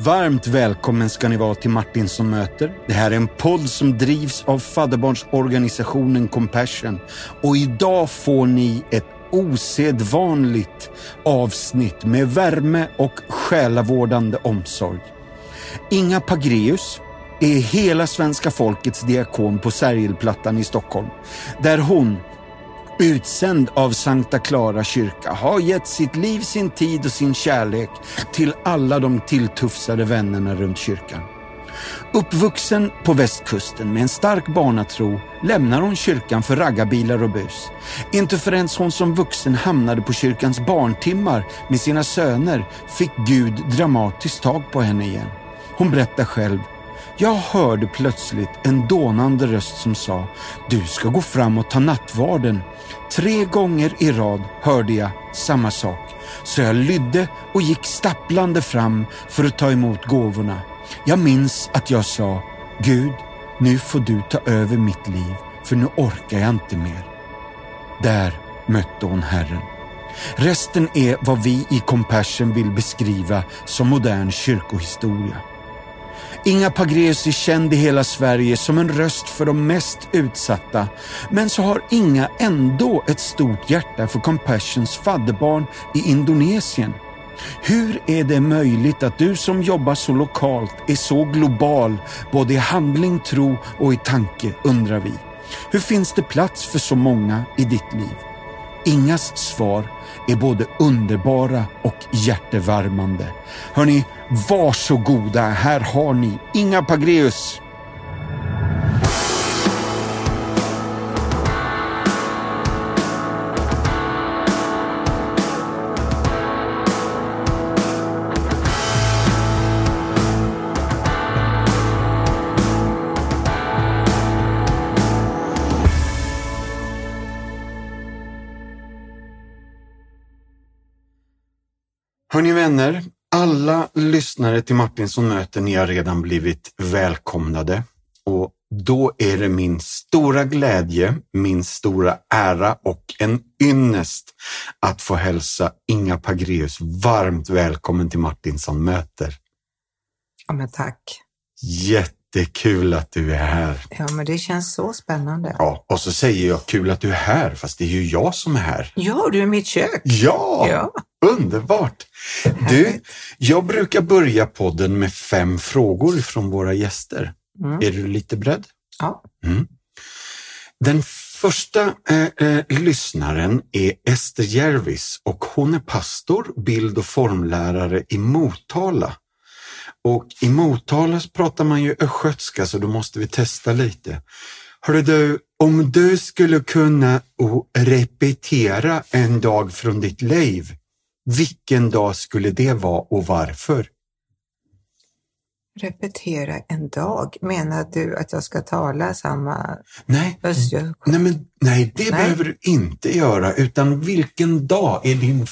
Varmt välkommen ska ni vara till Martinsson möter. Det här är en podd som drivs av fadderbarnsorganisationen Compassion och idag får ni ett osedvanligt avsnitt med värme och själavårdande omsorg. Inga Pagreus är hela svenska folkets diakon på Sergelplattan i Stockholm, där hon utsänd av Sankta Clara kyrka, har gett sitt liv, sin tid och sin kärlek till alla de tilltufsade vännerna runt kyrkan. Uppvuxen på västkusten med en stark barnatro lämnar hon kyrkan för raggarbilar och bus. Inte förrän hon som vuxen hamnade på kyrkans barntimmar med sina söner fick Gud dramatiskt tag på henne igen. Hon berättar själv jag hörde plötsligt en dånande röst som sa, du ska gå fram och ta nattvarden. Tre gånger i rad hörde jag samma sak, så jag lydde och gick stapplande fram för att ta emot gåvorna. Jag minns att jag sa, Gud, nu får du ta över mitt liv, för nu orkar jag inte mer. Där mötte hon Herren. Resten är vad vi i Compassion vill beskriva som modern kyrkohistoria. Inga Pagréus är känd i hela Sverige som en röst för de mest utsatta, men så har Inga ändå ett stort hjärta för Compassions fadderbarn i Indonesien. Hur är det möjligt att du som jobbar så lokalt är så global, både i handling, tro och i tanke, undrar vi. Hur finns det plats för så många i ditt liv? Ingas svar är både underbara och hjärtevärmande. Hörni, varsågoda, här har ni Inga Pagreus. Vänner, alla lyssnare till Martinsson möter ni har redan blivit välkomnade och då är det min stora glädje, min stora ära och en ynnest att få hälsa Inga Pagreus varmt välkommen till Martinsson möter. Ja, men tack. Jättekul att du är här. Ja, men det känns så spännande. Ja, och så säger jag kul att du är här, fast det är ju jag som är här. Ja, du är i mitt kök. Ja, Ja. underbart! Du, jag brukar börja podden med fem frågor från våra gäster. Mm. Är du lite beredd? Ja. Mm. Den första eh, eh, lyssnaren är Ester Järvis och hon är pastor, bild och formlärare i Motala. Och i Motala pratar man ju östgötska så då måste vi testa lite. Hörru du, om du skulle kunna repetera en dag från ditt liv, vilken dag skulle det vara och varför? Repetera en dag. Menar du att jag ska tala samma Nej, östgötska? Nej, men, nej det Nej. behöver du inte göra, utan vilken dag är din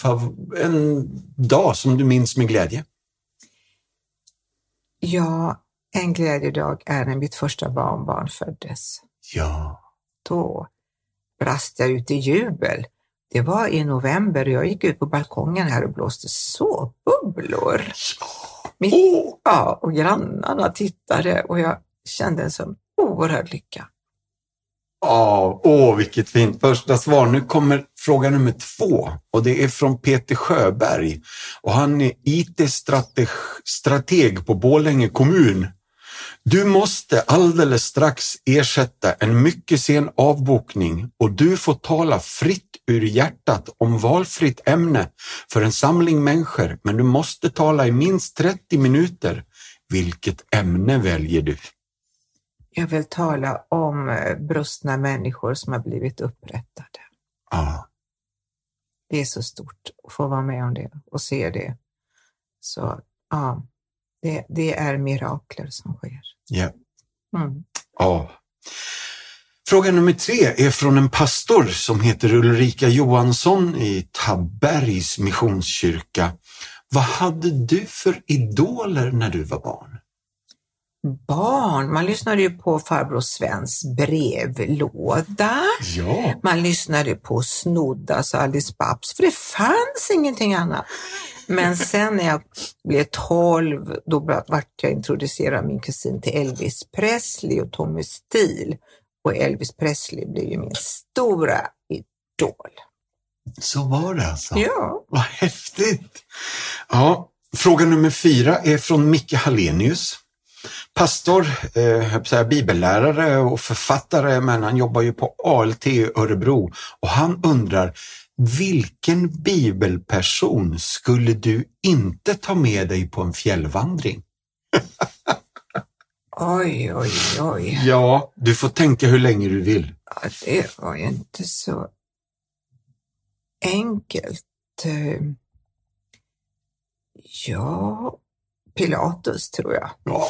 en dag som du minns med glädje? Ja, en glädjedag är när mitt första barnbarn föddes. Ja. Då brast jag ut i jubel. Det var i november och jag gick ut på balkongen här och blåste såpbubblor. Mitt, Åh, ja, och grannarna tittade och jag kände en sån oerhörd lycka. Ja, åh, vilket fint första svar. Nu kommer fråga nummer två och det är från Peter Sjöberg och han är IT-strateg på Borlänge kommun. Du måste alldeles strax ersätta en mycket sen avbokning och du får tala fritt ur hjärtat om valfritt ämne för en samling människor, men du måste tala i minst 30 minuter. Vilket ämne väljer du? Jag vill tala om eh, brustna människor som har blivit upprättade. Ja, Det är så stort att få vara med om det och se det. Så ja, det, det är mirakler som sker. ja. Mm. Ja. Fråga nummer tre är från en pastor som heter Ulrika Johansson i Tabergs Missionskyrka. Vad hade du för idoler när du var barn? Barn, man lyssnade ju på farbror Svens brevlåda. Ja. Man lyssnade på Snoddas och Alice Babs, för det fanns ingenting annat. Men sen när jag blev 12, då vart jag introducerad av min kusin till Elvis Presley och Tommy Steele. Och Elvis Presley blev ju min stora idol. Så var det alltså? Ja. Vad häftigt! Ja, fråga nummer fyra är från Micke Hallenius. Pastor, eh, bibellärare och författare, men han jobbar ju på ALT i Örebro och han undrar vilken bibelperson skulle du inte ta med dig på en fjällvandring? oj, oj, oj. Ja, du får tänka hur länge du vill. Ja, det var ju inte så enkelt. Eh, ja, Pilatus tror jag. Ja.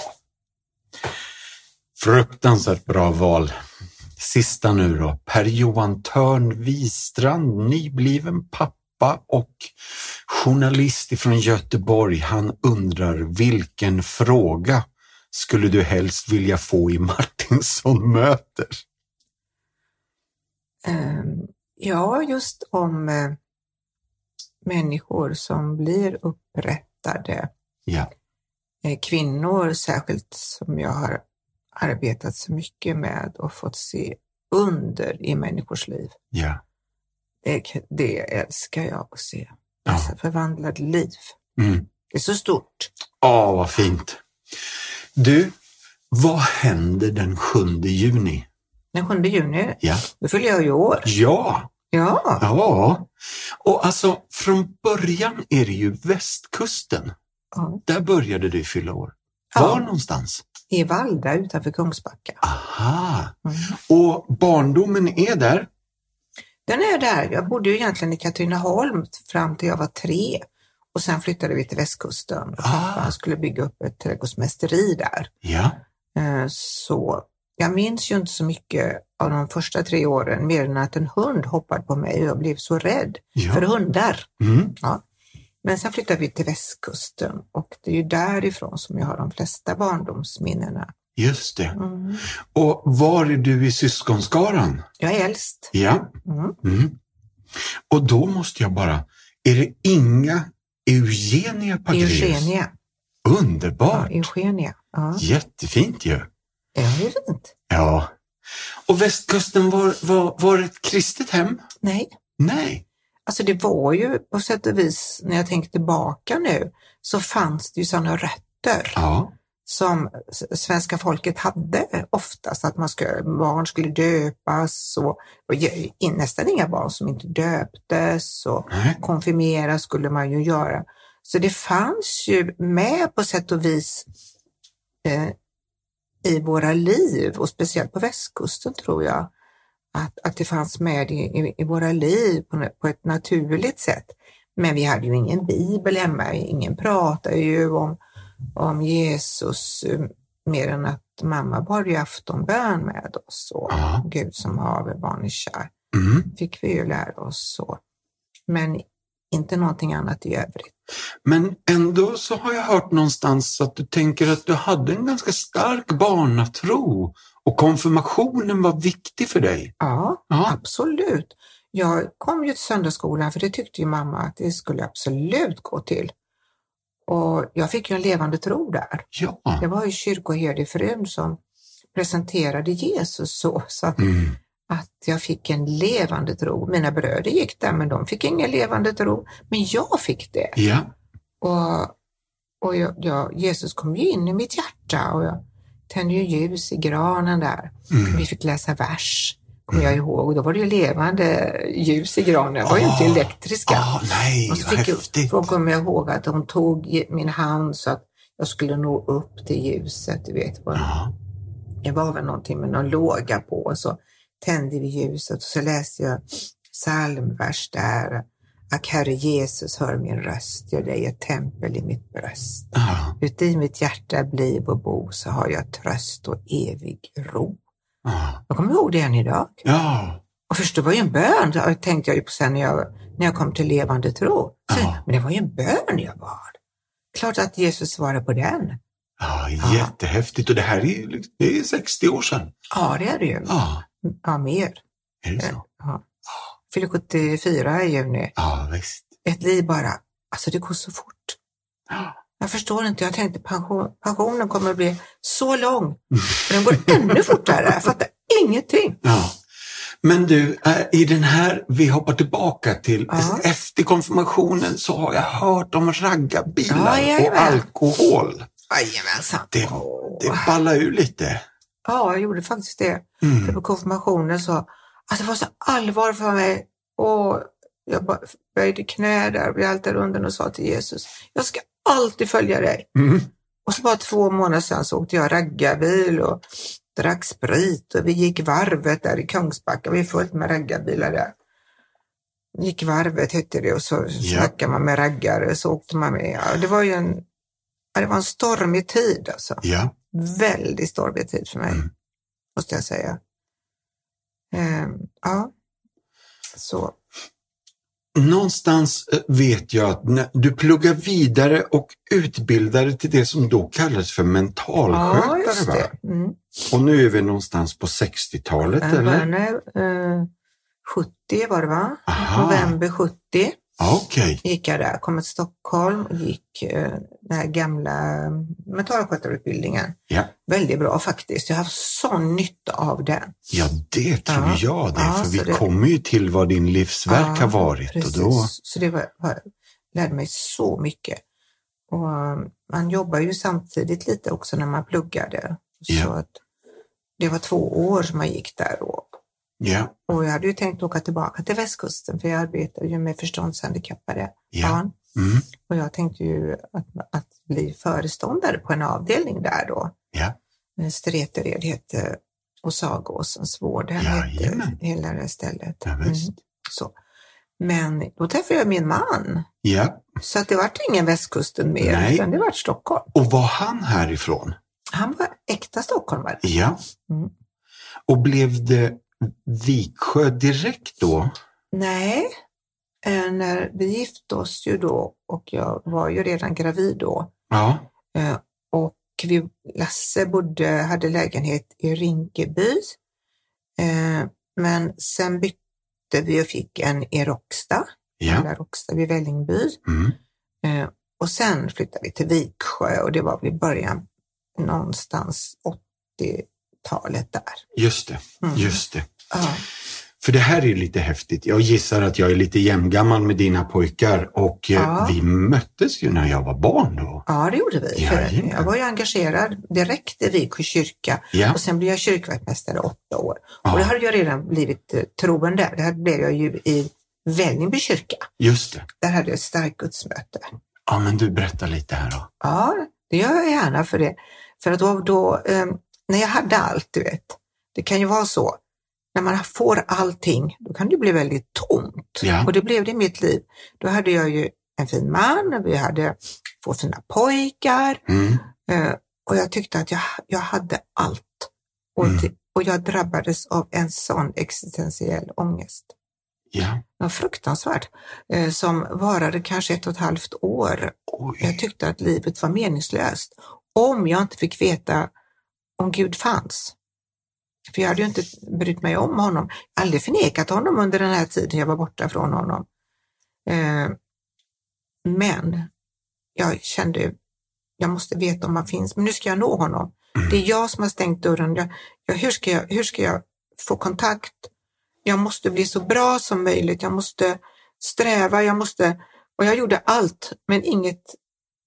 Fruktansvärt bra val. Sista nu då. Per-Johan Törn Wistrand, nybliven pappa och journalist ifrån Göteborg. Han undrar vilken fråga skulle du helst vilja få i Martinsson möter? Um, ja, just om uh, människor som blir upprättade. Ja. Uh, kvinnor särskilt som jag har arbetat så mycket med och fått se under i människors liv. Ja. Det, det älskar jag att se. Ja. Förvandlade liv. Mm. Det är så stort. Ja, vad fint. Du, vad händer den 7 juni? Den 7 juni, Ja. då fyller jag ju år. Ja, Ja, ja. Och alltså från början är det ju västkusten. Ja. Där började du fylla år. Ja. Var någonstans? i Valda utanför Kungsbacka. Aha. Mm. Och barndomen är där? Den är där. Jag bodde ju egentligen i Katrineholm fram till jag var tre och sen flyttade vi till västkusten. Och Ah. pappa skulle bygga upp ett trädgårdsmästeri där. Ja. Eh, Så jag minns ju inte så mycket av de första tre åren mer än att en hund hoppade på mig och jag blev så rädd ja. för hundar. Mm. Men sen flyttade vi till västkusten och det är ju därifrån som jag har de flesta barndomsminnena. Just det. Mm. Och var är du i syskonskaran? Jag är äldst. Ja. Mm. Mm. Och då måste jag bara, är det inga Eugenia Pagreus? Eugenia. Ja, Underbart! Eugenia. Ja, Jättefint ju. det är fint. Ja. Och västkusten var, var, var ett kristet hem? Nej, Nej. Alltså det var ju på sätt och vis, när jag tänker tillbaka nu, så fanns det ju sådana rötter Ja. som svenska folket hade oftast, att man skulle, barn skulle döpas och, och nästan inga barn som inte döptes och Nej. konfirmera skulle man ju göra. Så det fanns ju med på sätt och vis eh, i våra liv och speciellt på västkusten tror jag att, att det fanns med i, i, i våra liv på, på ett naturligt sätt. Men vi hade ju ingen bibel hemma, ingen pratade ju om, om Jesus eh, mer än att mamma bad ju aftonbön med oss och Ja. Gud som haver barn kär Mm. fick vi ju lära oss så. Men inte någonting annat i övrigt. Men ändå så har jag hört någonstans att du tänker att du hade en ganska stark barnatro och konfirmationen var viktig för dig. Ja, Ja. absolut. Jag kom ju till söndagsskolan för det tyckte ju mamma att det skulle absolut gå till. Och jag fick ju en levande tro där. Ja. Det var ju kyrkoherdefrun som presenterade Jesus så, så att, Mm. att jag fick en levande tro. Mina bröder gick där men de fick ingen levande tro. Men jag fick det. Ja. Och, och jag, jag, Jesus kom ju in i mitt hjärta och jag tände ju ljus i granen där. Mm. Vi fick läsa vers, kommer jag ihåg. Och då var det ju levande ljus i granen. Det var ju inte Ah. elektriska. Ah, nej, och så fick jag, häftigt. då kommer jag ihåg att de tog min hand så att jag skulle nå upp till ljuset. Du vet, vad- Ja. det var väl någonting med någon låga på och så tände vi ljuset och så läste jag psalmvers där. Ack Herre Jesus, hör min röst, gör dig ett tempel i mitt bröst. Ja. Uti mitt hjärta bliv och bo så har jag tröst och evig ro. Ja. Jag kommer ihåg det än idag. Ja. Och först, det var ju en bön, det tänkte jag ju på sen när jag, när jag kom till levande tro. Så. Men det var ju en bön jag bad. Klart att Jesus svarade på den. ja, jättehäftigt. Och det här är, det är 60 år sedan. Ja, det är det ju. Ja, Ja, mer. är det så? Ja. Fyller 74 i juni. Ja, visst. Ett liv bara, alltså det går så fort. Jag förstår inte, jag tänkte pension, pensionen kommer att bli så lång. Men den går ännu fortare, jag fattar ingenting. Ja. Men du, eh, i den här, vi hoppar tillbaka till, Ja. efter konfirmationen så har jag hört om raggarbilar Ja, och alkohol. Jajamensan. Det, det ballar ur lite. Ja, jag gjorde faktiskt det. För Mm. på konfirmationen så, alltså det var så allvar för mig. Och jag böjde knä där vid altarunden och sa till Jesus, jag ska alltid följa dig. Mm. Och så bara två månader sedan så åkte jag raggarbil och drack sprit och vi gick varvet där i Kungsbacka. Vi är fullt med raggarbilar där. Gick varvet hette det och så Ja. snackade man med raggare så åkte man med. Ja, det var ju en, ja, det var en stormig tid alltså. Ja. Väldigt stormig tid för mig, Mm. måste jag säga. Ehm, ja, så. Någonstans eh, vet jag att när du pluggar vidare och utbildar dig till det som då kallades för Ja, mentalskötare. just va? det. Mm. Och nu är vi någonstans på 60-talet Jag eller? började, eh, 70 var det va? Aha. November 70 Okej. gick jag där, kom till Stockholm och gick eh, den här gamla mentalskötarutbildningen. Ja. Väldigt bra faktiskt. Jag har haft sån nytta av den. ja, det tror Ja. jag det. Ja, för vi det- kommer ju till vad din livsverk Ja, har varit. Precis. Och då, Så det var, var, lärde mig så mycket. Och um, man jobbar ju samtidigt lite också när man pluggade. Så Ja. att det var två år som man gick där. Och, ja, och jag hade ju tänkt åka tillbaka till västkusten för jag arbetar ju med förståndshandikappade Ja. barn. mm, Och jag tänkte ju att, att bli föreståndare på en avdelning där då. ja, Stretered hette och Sagåsens vårdhem hette Jajamän. hela det stället. ja. Mm, så. Men då träffade jag min man. Ja. Så att det vart ingen västkusten mer, Nej. utan det vart Stockholm. Och var han härifrån? Han var äkta stockholmare. Ja. Mm. Och blev det Viksjö direkt då? Nej, eh, när vi gifte oss ju då och jag var ju redan gravid då. Ja. Eh, och vi, Lasse bodde, hade lägenhet i Rinkeby. Eh, men sen bytte vi och fick en i Råcksta, Ja. eller Råcksta vid Vällingby. Mm. Och sen flyttade vi till Viksjö och det var vid början någonstans 80-talet där. Just det, Mm. just det. Ja. För det här är lite häftigt. Jag gissar att jag är lite jämngammal med dina pojkar och eh, Ja. vi möttes ju när jag var barn då. ja, det gjorde vi. Jajamän. jag var ju engagerad direkt i Viksjö kyrka Ja. och sen blev jag kyrkvaktmästare åtta år. Ja. Och det hade jag redan blivit eh, troende. Det här blev jag ju i Vällingby kyrka. Just det. Där hade jag ett starkt gudsmöte. Ja, men du berättar lite här då. Ja, det gör jag gärna för det. För att då, då eh, när jag hade allt, du vet, det kan ju vara så, när man får allting, då kan det bli väldigt tomt. Ja. Och det blev det i mitt liv. Då hade jag ju en fin man, vi hade två fina pojkar Mm. eh, och jag tyckte att jag, jag hade allt. Och, Mm. och jag drabbades av en sån existentiell ångest. Ja. Det var fruktansvärt, eh, som varade kanske ett och ett halvt år Oj. jag tyckte att livet var meningslöst om jag inte fick veta om Gud fanns. För jag hade ju inte brytt mig om honom, aldrig förnekat honom under den här tiden jag var borta från honom. Eh, men jag kände, jag måste veta om han finns, men nu ska jag nå honom. Mm. Det är jag som har stängt dörren. Jag, jag, hur, ska jag, hur ska jag få kontakt? Jag måste bli så bra som möjligt. Jag måste sträva, jag måste... Och jag gjorde allt, men inget,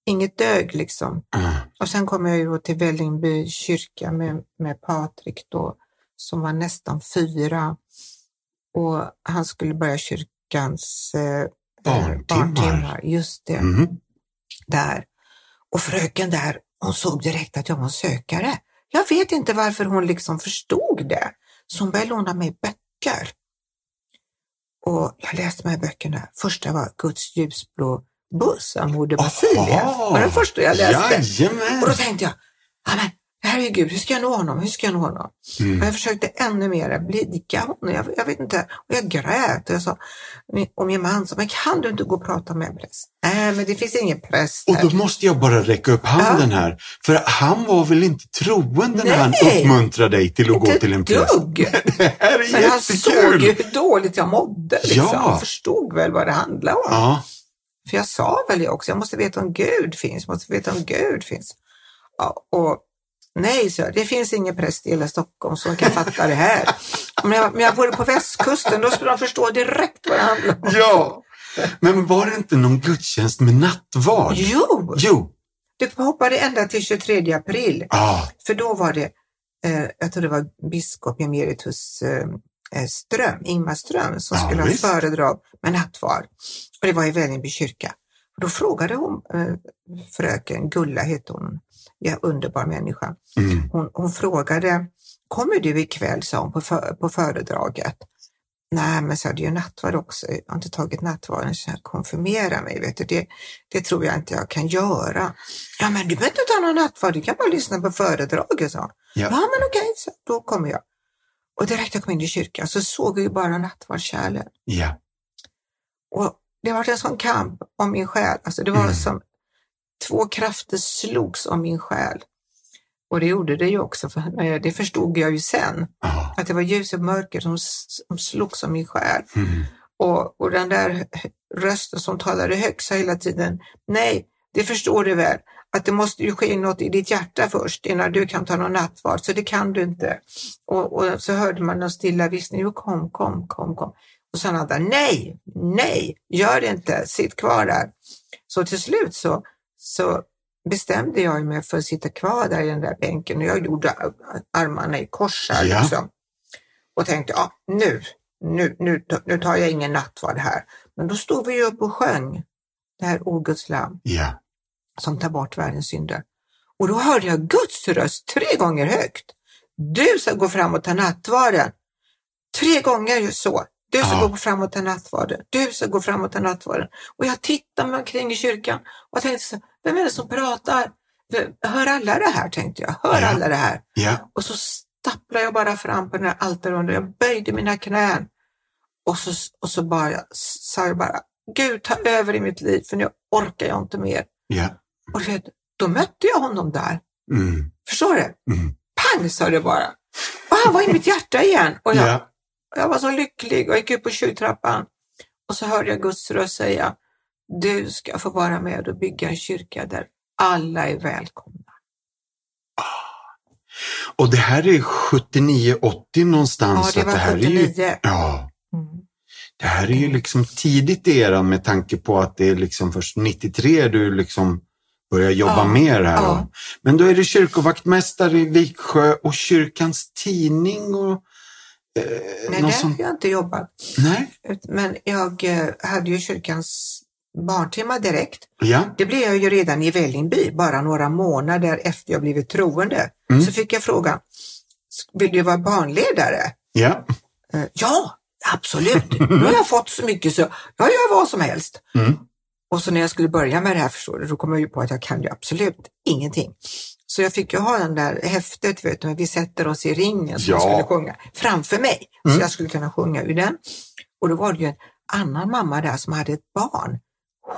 inget dög liksom. Mm. Och sen kom jag ju till Vällingby kyrka med, med Patrik då, som var nästan fyra. Och han skulle börja kyrkans eh, Barntimmar. barntimmar. Just det, Mm. där. Och fröken där, hon såg direkt att jag var en sökare. Jag vet inte varför hon liksom förstod det. Så hon började låna mig böcker. Och jag läste de här böckerna. Första var Guds ljusblå buss av Moder Basilia. Aha. var den första jag läste. Jajamän. Och då tänkte jag, ja men det här är ju Gud, hur ska jag nå honom? Hur ska jag nå honom? Mm. Och jag försökte ännu mer blidka honom. Jag, jag vet inte. Och jag grät och jag sa, och min man sa, men kan du inte gå och prata med en präst? Nej, men det finns ingen präst Och här. då måste jag bara räcka upp handen här. För han var väl inte troende när han Nej. uppmuntrade dig till att gå Inte till en präst? dugg. Det här är Men han såg ju hur dåligt jag mådde. Liksom. Ja. Han förstod väl vad det handlade om. Ja, För jag sa väl det också, jag måste veta om Gud finns, jag måste veta om Gud finns. Ja, och nej, så det finns ingen präst i hela Stockholm som kan fatta det här. Om jag, men jag vore på västkusten, då skulle de förstå direkt vad det handlar om. Ja, men var det inte någon gudstjänst med nattvard? Jo, Jo. det hoppade ända till 23 april. Ah, För då var det, eh, jag tror det var biskop emeritus eh, eh, Ström, Ingmar Ström, som Ja, skulle ha visst. föredrag med nattvard. Och det var i Vällingby kyrka. Och då frågade hon, eh, fröken Gulla hette hon, ja, underbar människa. mm. Hon, hon frågade, kommer du ikväll, sa hon på, för, på föredraget. Nej, men så är ju nattvard också. Jag har inte tagit nattvarden så jag konfirmera mig. Vet du. Det, det tror jag inte jag kan göra. Ja, men du behöver inte ta någon nattvard, du kan bara lyssna på föredraget, sa hon. Ja. Ja, men okej, så då kommer jag. Och direkt jag kom in i kyrkan så såg jag ju bara nattvardskärlen. Ja. Och det var en sån kamp om min själ. Alltså det var Mm. som två krafter slogs om min själ. Och det gjorde det ju också, för det förstod jag ju sen. Ah, Att det var ljus och mörker som, som slogs om min själ. mm. Och, och den där rösten som talade högt sa hela tiden, nej, det förstår du väl, att det måste ju ske något i ditt hjärta först innan du kan ta någon nattvard, så det kan du inte. Och, och så hörde man någon stilla viskning, jo kom, kom, kom, kom. Och sen andra, nej, nej, gör det inte, sitt kvar där. Så till slut så, så bestämde jag mig för att sitta kvar där i den där bänken och jag gjorde armarna i kors här Ja. liksom. Och tänkte, ja nu, nu, nu, nu tar jag ingen nattvard här. Men då stod vi ju upp och sjöng det här O Guds lamm Ja. som tar bort världens synder. Och då hörde jag Guds röst tre gånger högt. Du ska gå fram och ta nattvarden. Tre gånger så. Du ska Ja. gå fram och ta nattvarden. Du ska gå fram och ta nattvarden. Och jag tittade mig omkring i kyrkan och tänkte så, vem är det som pratar? Hör alla det här, tänkte jag. Hör Ja. alla det här? Ja. Och så stapplade jag bara fram på den här altarrundan. Jag böjde mina knän. Och så, och så bara, sa jag bara, Gud ta över i mitt liv för nu orkar jag inte mer. Ja. Och vet, då mötte jag honom där. Mm. Förstår du? Mm. Pang sa det bara. Och han var i mitt hjärta igen. Och jag, Ja. jag var så lycklig och gick upp på kyrktrappan. Och så hörde jag Guds röst säga, du ska få vara med och bygga en kyrka där alla är välkomna. Och det här är 79-80 någonstans. Ja, det var här är ju, 79. ja, Mm. det här är ju liksom tidigt i eran med tanke på att det är liksom först 93 du liksom börjar jobba Ja, mer här. ja. Men då är du kyrkovaktmästare i Viksjö och kyrkans tidning och eh, Nej, där sånt. har jag inte jobbat. Nej, Men jag eh, hade ju kyrkans barntimmar direkt. ja, Det blev jag ju redan i Vällingby, bara några månader efter jag blivit troende. Mm. Så fick jag frågan, vill du vara barnledare? ja, Eh, Ja, absolut. Nu har jag fått så mycket så jag gör vad som helst. Mm. Och så när jag skulle börja med det här förstår du, då kom jag ju på att jag kan ju absolut ingenting. Så jag fick ju ha den där häftet, vet du, vi sätter oss i ringen som Ja. jag skulle sjunga framför mig. Mm. Så jag skulle kunna sjunga ur den. Och då var det ju en annan mamma där som hade ett barn.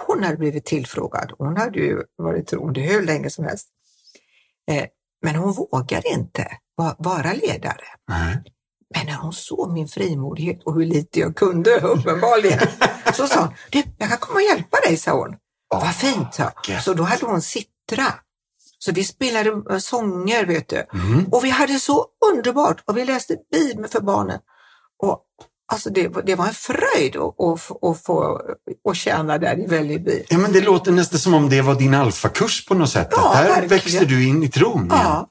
Hon hade blivit tillfrågad. Hon hade ju varit troende hur länge som helst. Eh, men hon vågade inte va- vara ledare. nej. Men när hon såg min frimodighet och hur lite jag kunde uppenbarligen, så sa hon, du, jag kan komma och hjälpa dig, sa hon. Vad fint, sa gött. Så då hade hon sittra. Så vi spelade eh, sånger, vet du. Mm. Och vi hade så underbart och vi läste Bibeln för barnen. Och alltså det, var- det var en fröjd att, få tjäna där i Vällingby. Ja, men det låter nästan som om det var din alfakurs på något sätt. Ja, där verkligen. växte du in i tron. igen. Ja,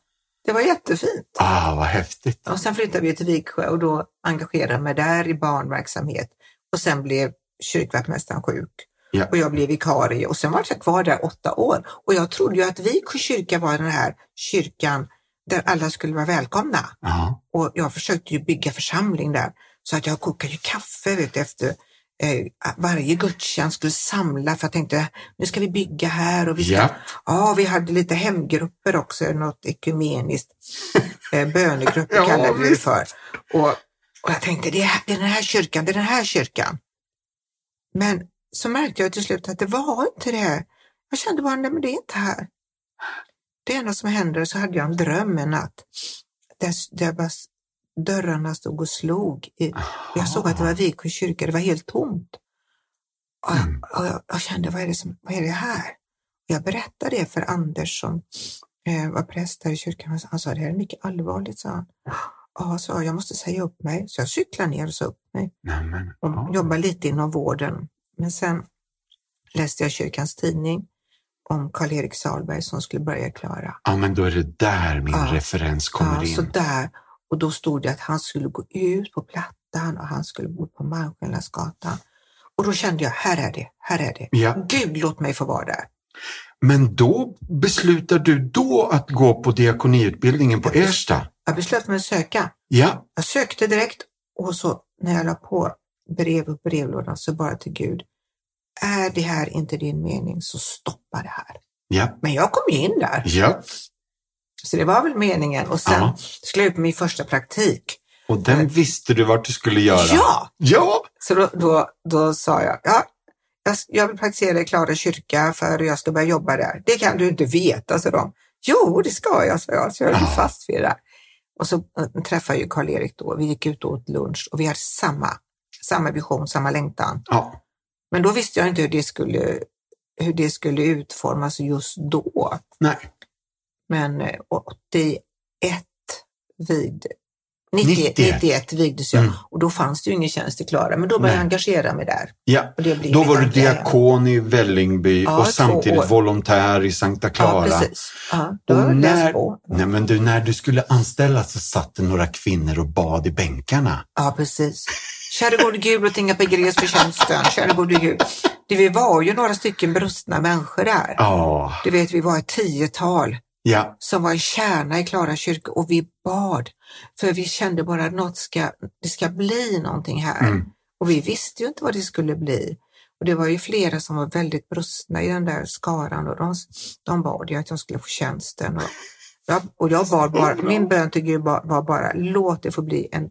det var jättefint. Ah, vad häftigt. Och sen flyttade vi till Viksjö och då engagerade jag mig där i barnverksamhet. Och sen blev kyrkvaktmästaren sjuk. Ja. Och jag blev vikarie och sen var jag kvar där åtta år. Och jag trodde ju att Viksjö kyrka var den här kyrkan där alla skulle vara välkomna. Ja. Och jag försökte ju bygga församling där. Så att jag kokade ju kaffe vet, efter eh, varje gudstjänst skulle samla för jag tänkte nu ska vi bygga här och vi ska Ja. Ja, vi hade lite hemgrupper också, något ekumeniskt. Eh, bönegrupper Ja, kallade vi det för. Och, och jag tänkte, det är, det är den här kyrkan, det är den här kyrkan. Men så märkte jag till slut att det var inte det. Jag kände bara, nej men det är inte här. Det enda som hände, så hade jag en dröm en natt. Där, där bara s- dörrarna stod och slog. I, jag såg att det var Viksjö kyrka, det var helt tomt. Och, Mm. och jag, jag kände, vad är, det som, vad är det här? Jag berättade det för Anders som eh, var präst där i kyrkan. Han sa, det här är mycket allvarligt, sa han. Ja, sa jag, jag måste säga upp mig. Så jag cyklade ner och sa upp mig. Nämen, Och ja. jobbade lite inom vården. Men sen läste jag kyrkans tidning om Karl-Erik Salberg som skulle börja Klara. ja, men då är det där min Ja. referens kommer Ja, in. så där. Och då stod det att han skulle gå ut på Plattan och han skulle bo på Malmskillnadsgatan. Och då kände jag, här är det, här är det. Ja. Gud, låt mig få vara där. Men då beslutar du då att gå på diakoniutbildningen på Ersta? Jag beslöt mig att söka. Ja, Jag sökte direkt och så när jag la på brev och brevlådan så bara till Gud, är det här inte din mening så stoppa det här. ja, Men jag kom ju in där, ja. Så det var väl meningen. Och sen Ja. skulle jag ut på min första praktik. Och den visste du vart du skulle göra? Ja! Ja! Så då, då, då sa jag, ja, jag, jag vill praktisera i Klara kyrka för jag ska börja jobba där. Det kan du inte veta, sa de. Jo, det ska jag, sa jag, så jag är Ja. fast vid det. där. Och så äh, träffade jag Karl-Erik då. Vi gick ut och åt lunch och vi hade samma, samma vision, samma längtan. ja. Men då visste jag inte hur det skulle, hur det skulle utformas just då. Nej. Men eh, 81 vid 90, 91. 91 vigdes jag Mm. och då fanns det ju ingen tjänst i Klara, men då började jag Nej. engagera mig där. Ja. Då var du diakon i Vällingby Ja, och samtidigt volontär i Sankta Clara. Ja, precis. Ja, då Och jag när, på. nej, men du, när du skulle anställas så satt det några kvinnor och bad i bänkarna. Ja, precis. Käre gode Gud, låt inga begräs för tjänsten. Käre gode Gud. Det vi var ju några stycken brustna människor där. Ja, Du vet, vi var ett tiotal ja, som var en kärna i Klara kyrka och vi bad. För vi kände bara att något ska, det ska bli någonting här. Mm. Och vi visste ju inte vad det skulle bli. Och det var ju flera som var väldigt brustna i den där skaran och de, de bad ju att jag skulle få tjänsten. Och jag, och jag bad bara, min bön till Gud var, var bara, låt det få bli en,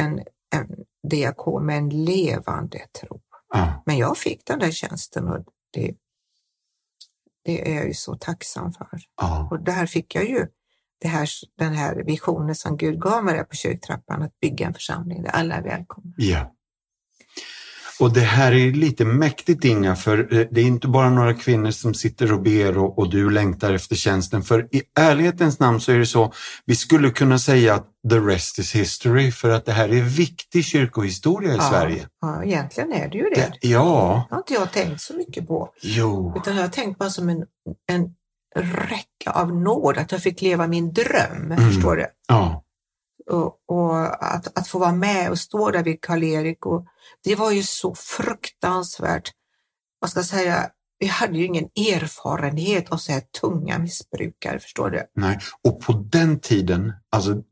en, en diakon med en levande tro. ja. Men jag fick den där tjänsten och det, det är jag ju så tacksam för. ja. Och där fick jag ju det här, den här visionen som Gud gav mig där på kyrktrappan, att bygga en församling där alla är välkomna. Ja. Och det här är lite mäktigt Inga, för eh, det är inte bara några kvinnor som sitter och ber och, och du längtar efter tjänsten. För i ärlighetens namn så är det så, vi skulle kunna säga att the rest is history, för att det här är viktig kyrkohistoria i Sverige. Ja, egentligen är det ju det. Det, ja, Det har inte jag tänkt så mycket på, jo, utan jag har tänkt bara som en, en räcka av nåd, att jag fick leva min dröm, Mm. förstår du? ja, Och, och att, att få vara med och stå där vid Karl-Erik. Det var ju så fruktansvärt, vad ska jag säga, vi hade ju ingen erfarenhet av så här tunga missbrukare, förstår du? nej. Och på den tiden, alltså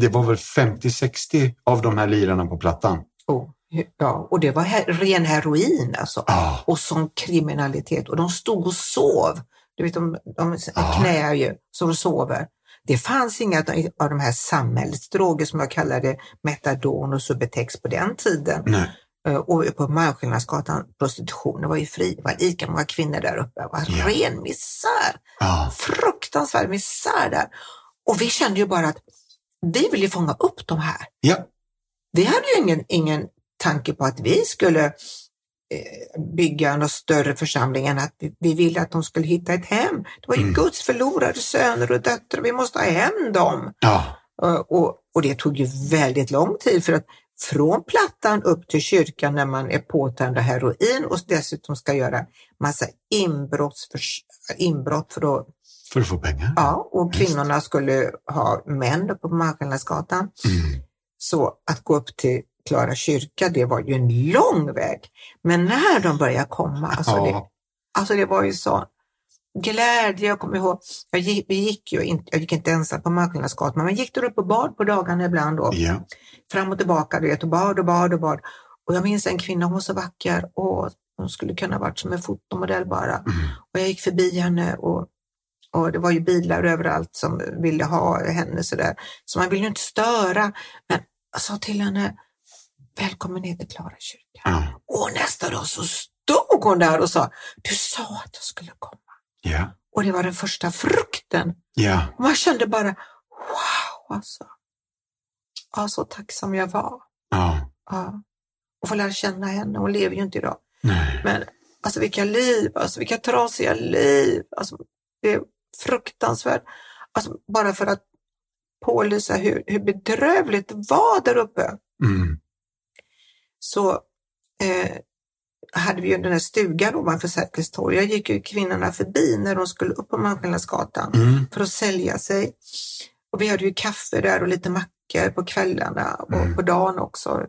det var väl 50-60 av de här lirarna på plattan? Och, ja, och det var her ren heroin alltså. Ja, Och sån kriminalitet. Och de stod och sov. Du vet, de, de knäar ju, så och sover. Det fanns inga av de här samhällsdroger som jag kallade metadon och Subutex på den tiden. nej, Eh, Och på Malmskillnadsgatan, prostitutionen var ju fri. Det var lika många kvinnor där uppe. Det var Ja. ren misär. ja, Fruktansvärd misär där. Och vi kände ju bara att vi ville fånga upp de här. ja, Vi hade ju ingen, ingen tanke på att vi skulle bygga någon större församling än att vi, vi ville att de skulle hitta ett hem. Det var ju Mm. Guds förlorade söner och döttrar. Vi måste ha hem dem. ja, Eh, Och, och det tog ju väldigt lång tid för att från plattan upp till kyrkan när man är påtänd av heroin och dessutom ska göra massa inbrotts, inbrott för att, för att få pengar. ja, och kvinnorna skulle ha män på Malmskillnadsgatan. Mm. Så att gå upp till Klara kyrka, det var ju en lång väg. Men när de började komma, alltså, det, Ja, alltså det var ju så glädje. Jag kommer ihåg, jag gick, vi gick ju inte, jag gick inte ensam på Malmskillnadsgatan, men man gick där uppe och bad på dagarna ibland då. ja, Fram och tillbaka, du vet, och bad och bad och bad. Och jag minns en kvinna, hon var så vacker och hon skulle kunna varit som en fotomodell bara. mm. Och jag gick förbi henne och, och det var ju bilar överallt som ville ha henne sådär. Så man ville ju inte störa. Men jag sa till henne, välkommen ner till Klara kyrka. ja, Och nästa dag så stod hon där och sa, du sa att jag skulle komma. ja, Och det var den första frukten. Och man kände bara, wow alltså. Ja, så tacksam jag var. ja, Ja. Och få lära känna henne. Hon lever ju inte idag. nej, Men Alltså vilka liv, alltså vilka trasiga liv. Alltså, det är fruktansvärt. Alltså, bara för att pålysa hur, hur bedrövligt det var där uppe. Mm. Så eh, hade vi ju den här stugan ovanför Sergels torg. Jag gick ju kvinnorna förbi när de skulle upp på Malmskillnadsgatan Mm. för att sälja sig. Och vi hade ju kaffe där och lite mackor på kvällarna och Mm. på dagen också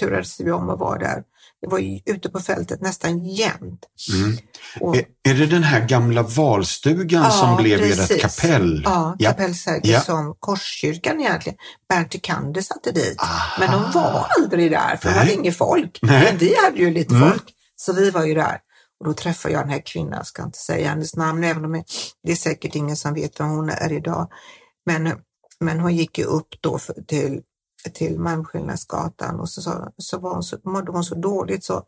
turades vi om att vara där. Det var ju ute på fältet nästan jämt. Mm. Och, Är, är det den här gamla valstugan Ja, som blev ert kapell? ja, Ja. kapell Sergels Ja. som Korskyrkan egentligen. Bernt Tykander satte dit. Aha. Men de var aldrig där för det Nej. var inget folk. Nej. Men vi hade ju lite Mm. folk. Så vi var ju där. Och då träffade jag den här kvinnan, jag ska inte säga hennes namn, även om det är säkert ingen som vet vem hon är idag. Men, men hon gick ju upp då för, till, till Malmskillnadsgatan och så, så, så, var hon så mådde hon så dåligt så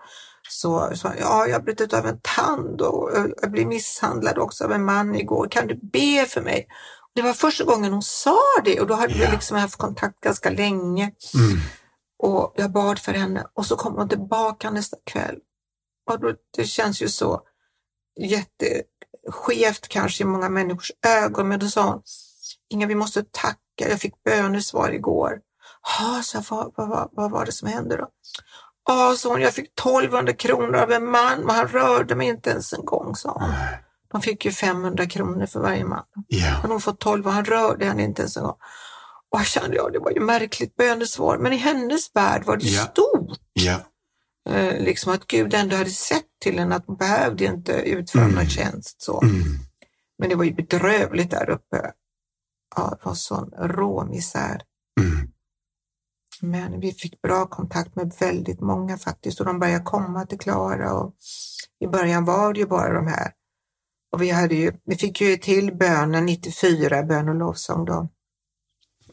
så hon, ja, jag har brutit av en tand och jag blev misshandlad också av en man igår. Kan du be för mig? Det var första gången hon sa det och då hade Ja. vi liksom haft kontakt ganska länge. Mm. Och jag bad för henne och så kom hon tillbaka nästa kväll. Och då, det känns ju så jätteskevt kanske i många människors ögon, men då sa hon, Inga, vi måste tacka, jag fick bönesvar igår. Ja, så vad, vad, vad, var det som hände då? Ja, sa hon, jag fick 1200 kronor av en man, men han rörde mig inte ens en gång, sa hon. De fick ju 500 kronor för varje man. Ja. Men hon fått 12 och han rörde henne inte ens en gång. Och jag kände, ja, det var ju märkligt bönesvar, men i hennes värld var det Ja. stort. Eh, liksom att Gud ändå hade sett till henne att hon behövde inte utföra Mm. någon tjänst. Så. Mm. Men det var ju bedrövligt där uppe. Ja, det var sån rå misär. Mm. Men vi fick bra kontakt med väldigt många faktiskt och de började komma till Klara och i början var det ju bara de här. Och vi, hade ju, vi fick ju till bönen 94, bön och lovsång då.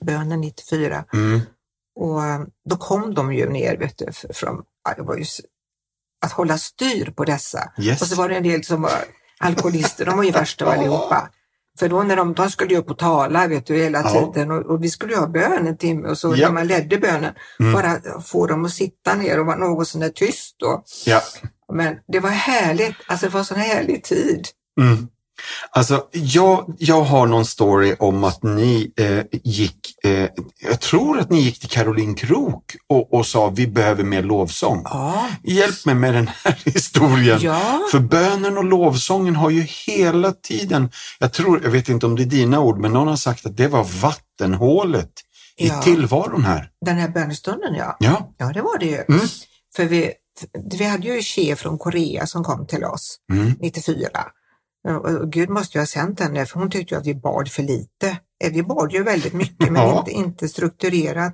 Bönen 94 Mm. och eh, då kom de ju ner vet du, från, ja, det var ju att hålla styr på dessa. Yes. Och så var det en del som var alkoholister, de var ju värst av allihopa. För då när de, de skulle ju upp och tala vet du, hela Ja. tiden och, och vi skulle ju ha bön en timme och så Ja. när man ledde bönen, Mm. bara få dem att sitta ner och vara något sån där tyst då. Ja. Men det var härligt, alltså det var en sån härlig tid. Mm. Alltså, jag, jag har någon story om att ni eh, gick, eh, jag tror att ni gick till Caroline Krook och, och sa vi behöver mer lovsång. Ja, Hjälp mig med den här historien. ja. För bönen och lovsången har ju hela tiden, jag tror, jag vet inte om det är dina ord, men någon har sagt att det var vattenhålet i Ja. tillvaron här. den här bönestunden ja. Ja. Ja, det var det ju. Mm. För vi, vi hade ju Che från Korea som kom till oss Mm. 94. Och Gud måste ju ha sänt henne för hon tyckte att vi bad för lite. Eh, Vi bad ju väldigt mycket men Ja. inte, inte strukturerat.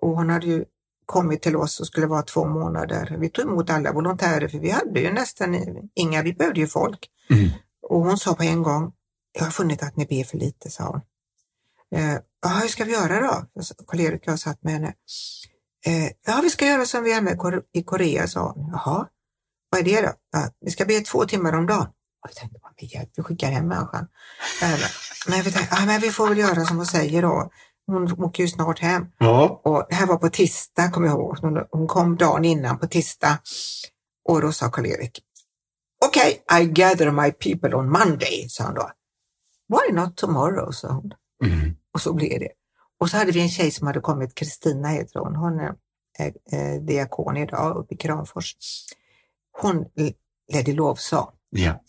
Och hon hade ju kommit till oss och skulle vara två månader. Vi tog emot alla volontärer för vi hade ju nästan inga, vi behövde ju folk. Mm. Och hon sa på en gång, jag har funnit att ni ber för lite, sa hon. Eh, Ja, hur ska vi göra då? Karl-Erik och jag satt med henne. Eh, ja, vi ska göra som vi är med i Korea, sa hon. Jaha, vad är det då? Ja, vi ska be två timmar om dagen. Och jag tänkte, med hjälp, vi skickar hem människan. Eh, Men vi, tänkte, ja, men vi får väl göra som hon säger då. Hon åker ju snart hem. Ja. Och det här var på tisdag, kommer jag ihåg. Hon- Hon kom dagen innan på tisdag. Och då sa Karl-Erik, okej, I gather my people on Monday, sa han då. Why not tomorrow, sa hon. Mm. Och så blev det. Och så hade vi en tjej som hade kommit, Kristina heter hon, hon är eh, diakon idag uppe i Kramfors. Hon ledde lovsång. Ja.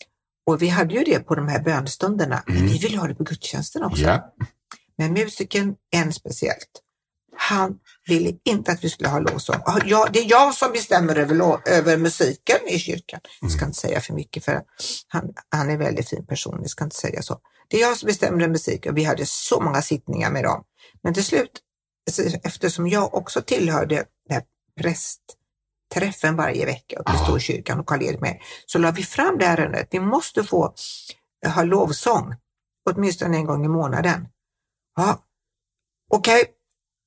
Och vi hade ju det på de här bönstunderna, men Mm. vi ville ha det på gudstjänsten också. Ja. Men musiken, en speciellt, han ville inte att vi skulle ha lovsång. Ja, det är jag som bestämmer över, över musiken i kyrkan. Jag ska inte säga för mycket för han, han är en väldigt fin person, jag ska inte säga så. Det är jag som bestämmer musiken och vi hade så många sittningar med dem. Men till slut, eftersom jag också tillhörde den här prästträffen varje vecka uppe i. Storkyrkan och Karl-Erik med, så la vi fram det ärendet. Vi måste få ha lovsång åtminstone en gång i månaden. Ja, okej.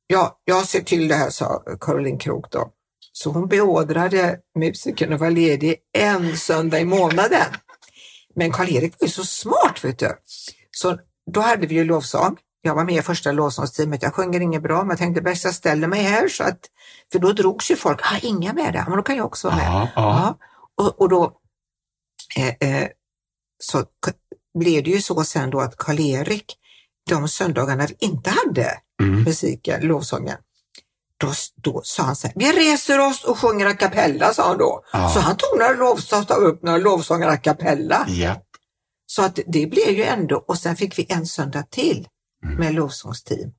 Ja, jag ser till det här, sa Caroline Krook då. Så hon beordrade musikern att vara ledig en söndag i månaden. Men Karl-Erik var ju så smart, vet du. Så då hade vi ju lovsång. Jag var med i första lovsångsteamet. Jag sjunger inget bra, men jag tänkte bäst jag ställer mig här så att, för då drogs ju folk. Ah, inga med där, men då kan jag också vara med. Ja, ja. Och, och då eh, eh, så blev det ju så sen då att Karl-Erik, de söndagarna vi inte hade Mm. musiken, lovsången, då, då sa han så här, vi reser oss och sjunger a cappella, sa han då. Ja. Så han tog några lovsånger, tog upp några lovsånger a cappella. Ja. Så att det blev ju ändå, och sen fick vi en söndag till. Med lovsångsteam.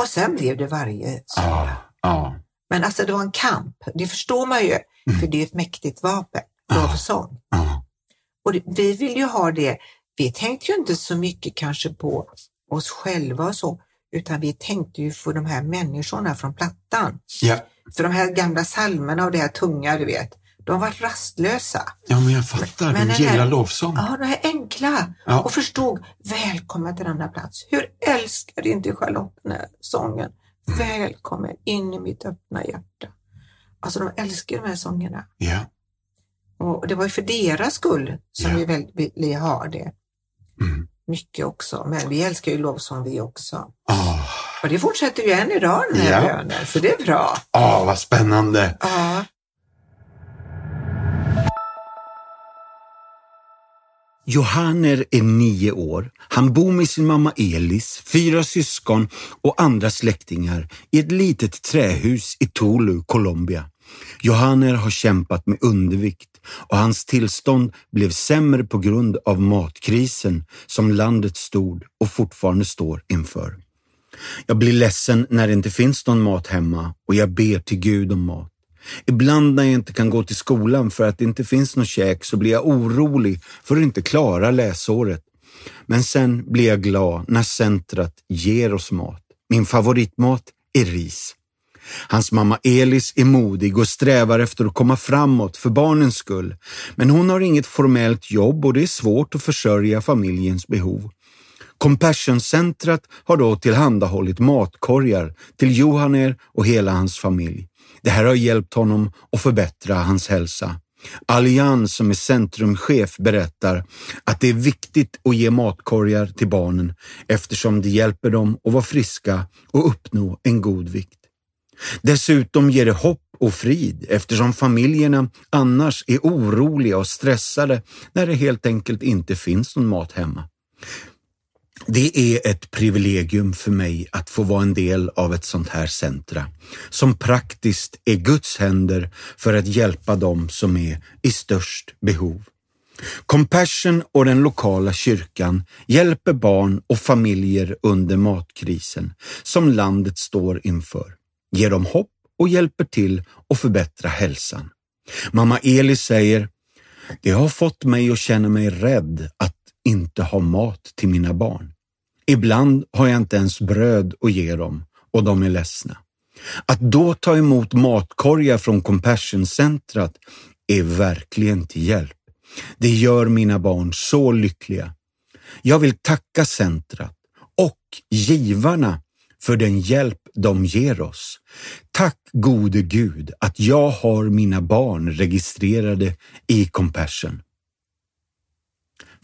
Och sen blev det varje söndag. Ja. Ja. Men alltså det var en kamp, det förstår man ju, för det är ett mäktigt vapen, lovsång. Ja. Och det, vi vill ju ha det, vi tänkte ju inte så mycket kanske på oss själva och så, utan vi tänkte ju på de här människorna från Plattan. Ja. För de här gamla salmerna och det här tunga, du vet, de var rastlösa. ja, men jag fattar. Men du den här- gillar lovsång. Ja, de här enkla. Ja. Och förstod, välkommen till denna plats. Hur älskar inte Charlotte den här sången? Välkommen in i mitt öppna hjärta. Alltså de älskar de här sångerna. Ja. Och det var ju för deras skull som Ja. vi väl ville ha det. Mm. Mycket också, men vi älskar ju lovsång vi också. Ah. Och det fortsätter ju än idag den här Ja. bönen, så det är bra. Ah, vad spännande. Ja. Johanner är nio år. Han bor med sin mamma Elis, fyra syskon och andra släktingar i ett litet trähus i Tulu, Colombia. Johanner har kämpat med undervikt och hans tillstånd blev sämre på grund av matkrisen som landet stod och fortfarande står inför. Jag blir ledsen när det inte finns någon mat hemma och jag ber till Gud om mat. Ibland när jag inte kan gå till skolan för att det inte finns något käk så blir jag orolig för att inte klara läsåret. Men sen blir jag glad när centret ger oss mat. Min favoritmat är ris. Hans mamma Elis är modig och strävar efter att komma framåt för barnens skull. Men hon har inget formellt jobb och det är svårt att försörja familjens behov. Compassion-centret har då tillhandahållit matkorgar till Johaner och hela hans familj. Det här har hjälpt honom att förbättra hans hälsa. Allian som är centrumchef berättar att det är viktigt att ge matkorgar till barnen eftersom det hjälper dem att vara friska och uppnå en god vikt. Dessutom ger det hopp och frid eftersom familjerna annars är oroliga och stressade när det helt enkelt inte finns någon mat hemma. Det är ett privilegium för mig att få vara en del av ett sånt här centra som praktiskt är Guds händer för att hjälpa dem som är i störst behov. Compassion och den lokala kyrkan hjälper barn och familjer under matkrisen som landet står inför, ger dem hopp och hjälper till att förbättra hälsan. Mamma Eli säger, det har fått mig att känna mig rädd att inte ha mat till mina barn. Ibland har jag inte ens bröd att ge dem och de är ledsna. Att då ta emot matkorgar från Compassion-centret är verkligen till hjälp. Det gör mina barn så lyckliga. Jag vill tacka centret och givarna för den hjälp de ger oss. Tack gode Gud att jag har mina barn registrerade i Compassion.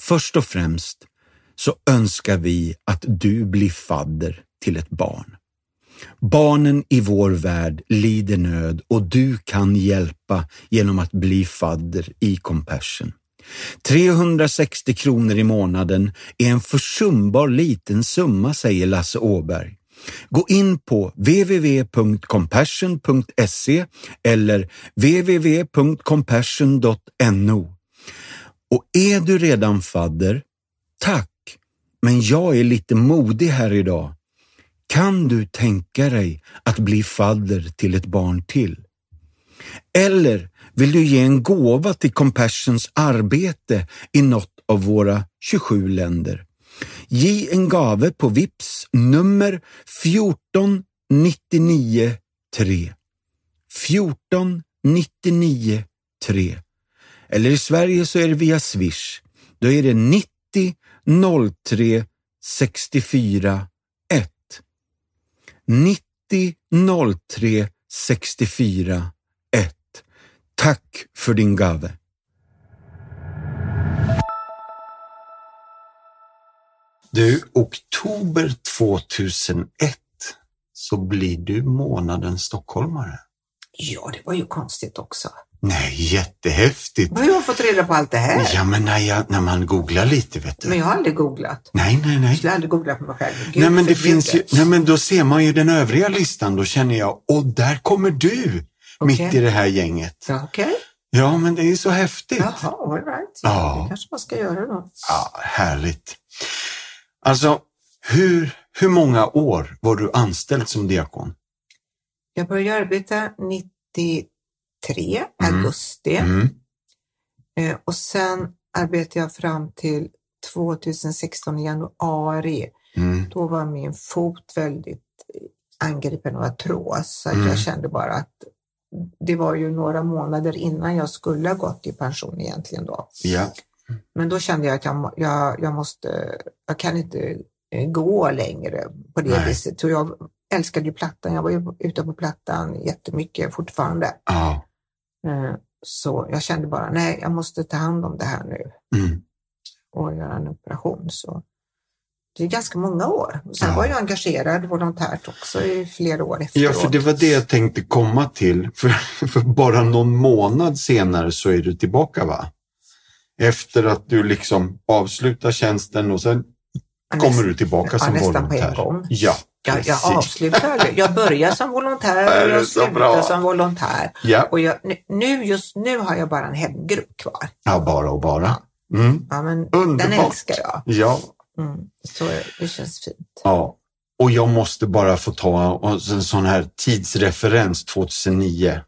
Först och främst så önskar vi att du blir fadder till ett barn. Barnen i vår värld lider nöd och du kan hjälpa genom att bli fadder i Compassion. 360 kronor i månaden är en försumbar liten summa, säger Lasse Åberg. Gå in på www.compassion.se eller www.compassion.no. Och är du redan fadder, tack, men jag är lite modig här idag. Kan du tänka dig att bli fadder till ett barn till? Eller vill du ge en gåva till Compassions arbete i något av våra 27 länder? Ge en gave på VIPS nummer 14 99 3. 14 99 3. Eller i Sverige så är det via Swish. Då är det 90 03 64 1. 90 03 64 1. Tack för din gave. Du, oktober 2001 så blir du månadens stockholmare. Ja, det var ju konstigt också. Nej, jättehäftigt. Hur har jag fått reda på allt det här? Ja, men när, jag, när man googlar lite, vet du. Men jag har aldrig googlat. Nej, nej, Jag nej. skulle aldrig googla på mig själv. Gud Nej, men det finns ju, nej, men då ser man ju den övriga listan. Då känner jag, och där kommer du Okej. mitt i det här gänget. Ja, Okej, Ja, men det är så häftigt. jaha, all right. Ja. Det kanske man ska göra då. Ja, härligt. Alltså, hur, hur många år var du anställd som diakon? Jag började arbeta 93, Mm. augusti. Mm. Eh, och sen arbetade jag fram till 2016 i januari. Mm. Då var min fot väldigt angripen av artros. Så att Mm. jag kände bara att det var ju några månader innan jag skulle ha gått i pension egentligen då. Ja. Men då kände jag att jag, jag, jag måste, jag kan inte eh, gå längre på det Nej. viset. Så jag älskade ju Plattan, jag var ju ute på Plattan jättemycket fortfarande. Ja. Eh, Så jag kände bara, nej, jag måste ta hand om det här nu Mm. och göra en operation. Så det är ganska många år. Och Sen Ja. var jag engagerad volontärt också i flera år efteråt. ja, för det var det jag tänkte komma till. För, för bara någon månad senare så är du tillbaka, va? Efter att du liksom avslutar tjänsten och sen kommer du tillbaka ja, som nästan på volontär. en gång. Ja, Jag, jag avslutar aldrig. Jag börjar som volontär Är och jag slutar som volontär. Ja, Och jag, nu- just nu har jag bara en hemgrupp kvar. ja bara och bara. Mm. Ja, men Underbart. den älskar jag. Ja, Mm. Så det känns fint. Ja, och jag måste bara få ta en sån här tidsreferens 2009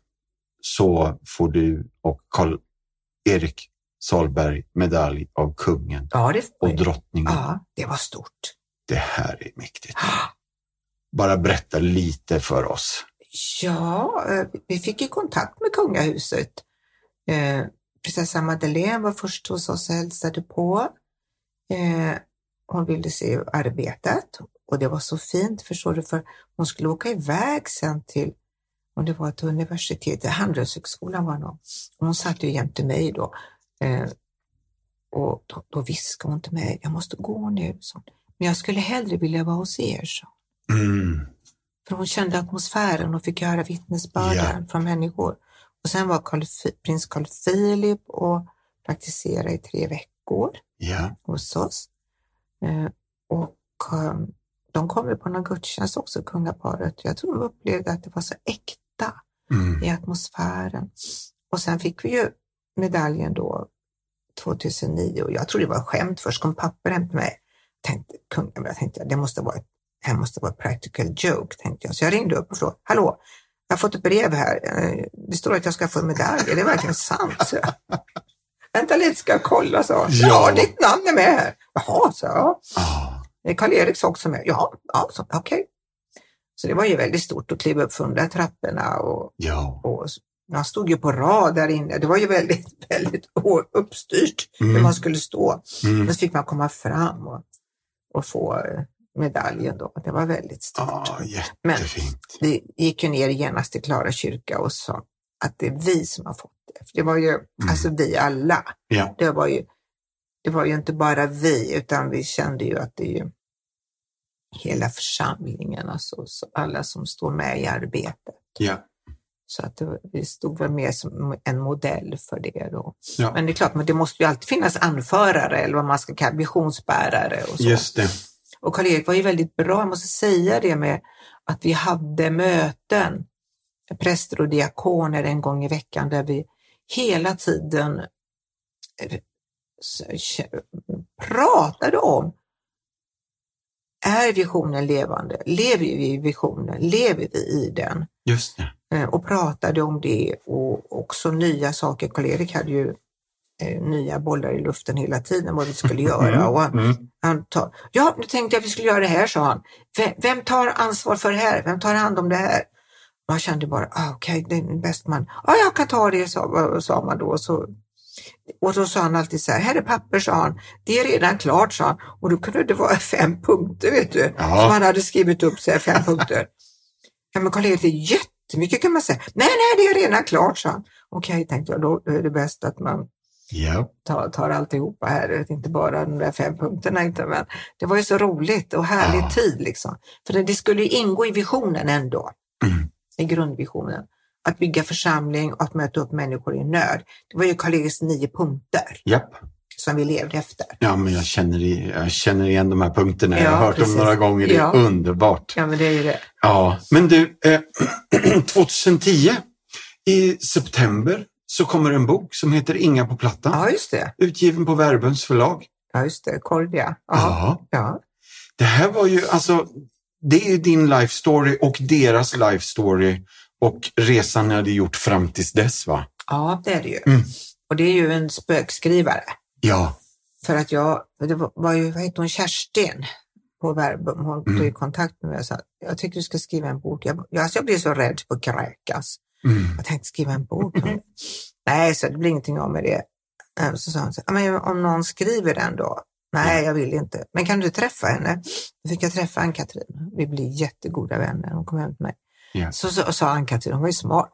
så får du och Karl-Erik Salberg medalj av kungen Ja, och drottningen. ja, det var stort. Det här är mäktigt. Bara berätta lite för oss. Ja, eh, vi fick ju kontakt med kungahuset. Eh, prinsessa Madeleine var först hos oss och hälsade på. Eh, hon ville se arbetet och det var så fint, förstår du, för hon skulle åka iväg sen till, om det var ett universitet, Handelshögskolan var det nog. Hon satt ju jämte mig då. Och då, då viskade hon till mig, jag måste gå nu, men jag skulle hellre vilja vara hos er, så. Mm. För hon kände atmosfären och fick höra vittnesbörden från människor. Och sen var Carl, prins Carl Philip och praktiserade i tre veckor Ja, hos oss. Eh, och eh, de kom på någon gudstjänst också, kungaparet. Jag tror de upplevde att det var så äkta mm. i atmosfären. Och sen fick vi ju medaljen då 2009 och jag trodde det var skämt. Först kom papper hem till mig. Tänkte, kungen, jag tänkte det måste vara ett, det här måste vara practical joke, tänkte jag. Så jag ringde upp och frågade, hallå, jag har fått ett brev här. Eh, Det står att jag ska få en medalj. Är det verkligen sant? Så jag, Vänta lite, ska jag kolla, så. Ja, Ja. ditt namn är med här. Jaha, så jag. Ah, Är Karl-Eriks också med? Ja, ja så- okej. Så det var ju väldigt stort att kliva upp för de där trapporna och ja. och man stod ju på rad där inne. Det var ju väldigt, väldigt uppstyrt hur Mm. man skulle stå. Mm. Men så fick man komma fram och, och få eh, medaljen då. Det var väldigt stort. Ah, jättefint. Vi gick ju ner genast till Klara kyrka och sa att det är vi som har fått det. För det var ju, alltså vi alla. Ja. Det var ju, det var ju inte bara vi, utan vi kände ju att det är ju hela församlingen, alltså så alla som står med i arbetet. Ja. Så att det, vi stod väl mer som en modell för det då. Ja. Men det är klart, men det måste ju alltid finnas anförare eller vad man ska kalla visionsbärare och så. Just det. Och Karl-Erik var ju väldigt bra, jag måste säga det med att vi hade möten, präster och diakoner en gång i veckan där vi hela tiden eh, pratade om är visionen levande? Lever vi i visionen? Lever vi i den? Just det. Eh, och pratade om det och också nya saker. Karl-Erik hade ju eh, nya bollar i luften hela tiden vad vi skulle göra. Och han, Mm. han tar, ja, nu tänkte jag att vi skulle göra det här, sa han. Vem, vem tar ansvar för det här? Vem tar hand om det här? Man kände bara, ah, okej, det är bäst man. Ja, jag kan ta det, sa, sa man då. Så, och då sa han alltid så här, här är papper, sa han. Det är redan klart, sa han. Och då kunde det vara fem punkter, vet du. Ja. Som han hade skrivit upp, så här, fem punkter. Ja, men Karl-Erik, det är jättemycket kan man säga. Nej, nej, det är redan klart, sa han. Okej, tänkte jag, då är det bäst att man Ja. tar, tar alltihopa här, inte bara de där fem punkterna. Inte, men det var ju så roligt och härlig Ja. tid. Liksom. För det, skulle ju ingå i visionen ändå, Mm. i grundvisionen, att bygga församling och att möta upp människor i nöd. Det var ju Karl Eriks nio punkter Japp. som vi levde efter. Ja, men jag känner, jag känner igen de här punkterna. jag Ja, har hört precis. dem några gånger. Det är Ja. underbart. Ja, men det är ju det. Ja, men du, eh, 2010 i september så kommer en bok som heter Inga på plattan. Ja, just det. Utgiven på Verbums förlag. Ja, just det. Cordia. Ja. Ja. Det här var ju alltså, det är ju din life story och deras life story och resan ni hade gjort fram tills dess va? ja, det är det ju. Mm. Och det är ju en spökskrivare. Ja. För att jag, det var, ju, vad heter hon, Kerstin på Verbum. Hon tog i kontakt med mig och sa, jag tycker du ska skriva en bok. Jag, jag, alltså jag blev så rädd på att kräkas. Mm. Jag tänkte skriva en bok. Nej, så det blir ingenting av med det. Eh, Så sa hon, så, "Ja, men om någon skriver den då? Nej, jag vill inte. Men kan du träffa henne? Då fick jag träffa Ann-Katrin. Vi blir jättegoda vänner. Hon kom hem till mig. Ja. Så, så sa Ann-Katrin, hon var ju smart.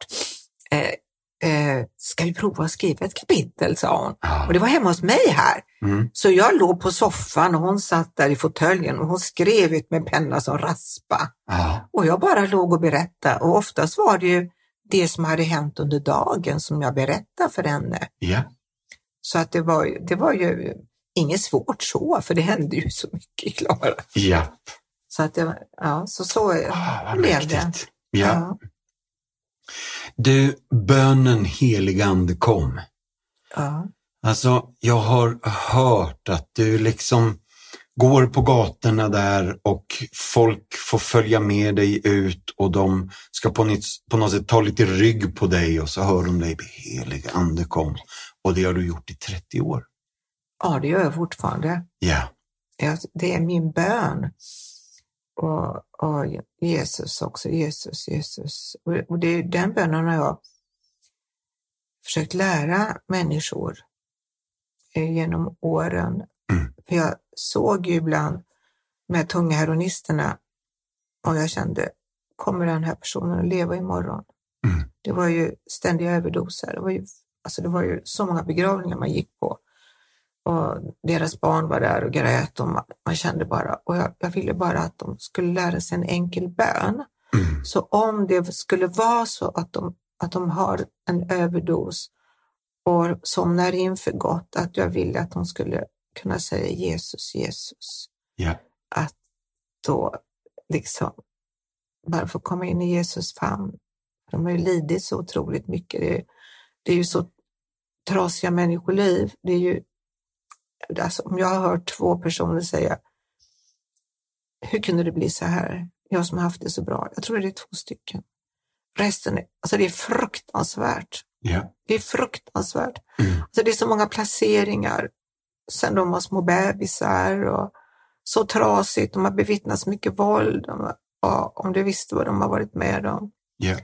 Eh, eh, ska vi prova att skriva ett kapitel, sa hon. Ja. Och det var hemma hos mig här. Mm. Så jag låg på soffan och hon satt där i fåtöljen och hon skrev ut med penna som raspa. Ja. Och jag bara låg och berättade och oftast var det ju det som hade hänt under dagen som jag berättade för henne. Ja. Så att det var, det var ju inget svårt så, för det hände ju så mycket, Klara. Ja. Så att det, ja, så så Ah, blev det. mäktigt. Ja. Du, bönen helig ande kom. ja. Alltså, jag har hört att du liksom går på gatorna där och folk får följa med dig ut och de ska på något, på något sätt ta lite rygg på dig och så hör de dig helig ande kom. Och det har du gjort i 30 år. ja, det gör jag fortfarande. Ja. Jag, det är min bön. Och, och Jesus också, Jesus, Jesus. Och, och det är den bönen har jag försökt lära människor eh, genom åren. Mm. För jag såg ju ibland med tunga heroinisterna och jag kände, kommer den här personen att leva imorgon? Mm. Det var ju ständiga överdoser. Det var ju, alltså det var ju så många begravningar man gick på. Och deras barn var där och grät och man, man kände bara, och jag, jag ville bara att de skulle lära sig en enkel bön. Mm. Så om det skulle vara så att de, att de har en överdos och somnar in för gott, att jag ville att de skulle kunna säga Jesus, Jesus. Ja. Att då liksom bara få komma in i Jesus famn. De har ju lidit så otroligt mycket. Det är, det är ju så trasiga människoliv. Det är ju, alltså, om jag har hört två personer säga, hur kunde det bli så här? Jag som har haft det så bra. Jag tror det är två stycken. Resten, är, alltså det är fruktansvärt. Ja. Det är fruktansvärt. Mm. Alltså det är så många placeringar sen de var små bebisar och så trasigt. De har bevittnat så mycket våld. De, ja, om du visste vad de har varit med om. Ja.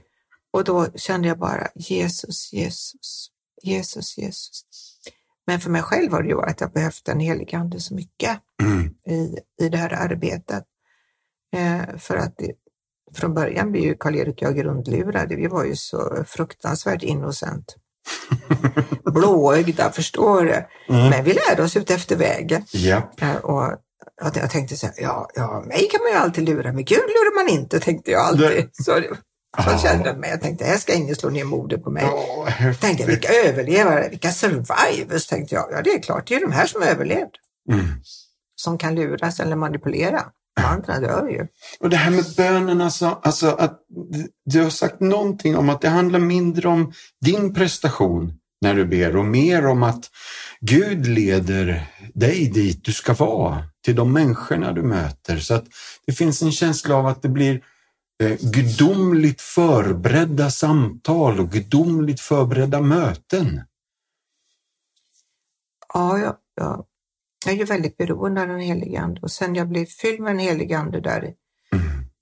Och då kände jag bara Jesus, Jesus, Jesus, Jesus. Men för mig själv har det ju varit att jag behövt en helig ande så mycket Mm. i, i det här arbetet. Eh, för att det, från början blev ju Karl-Erik och jag grundlurade. Vi var ju så fruktansvärt innocent. Blåögda, förstår du? Mm. Men vi lärde oss ut efter vägen. Ja. Eh, och jag jag tänkte så här, ja, ja, mig kan man ju alltid lura, men Gud lurar man inte, tänkte jag alltid. Det- Så, Ah. kände jag mig. Jag tänkte, här ska ingen slå ner modet på mig. Tänkte jag, häftigt. vilka överlevare, vilka survivors, tänkte jag. Ja, det är klart, det är de här som har överlevt, Mm. som kan luras eller manipulera. Andra dör ju. Och det här med bönen, alltså, alltså att du har sagt någonting om att det handlar mindre om din prestation när du ber och mer om att Gud leder dig dit du ska vara, till de människorna du möter. Så att det finns en känsla av att det blir eh, gudomligt förberedda samtal och gudomligt förberedda möten. Ja, jag, jag, jag är ju väldigt beroende av den helige Ande och sen jag blev fylld med den helige Ande där i-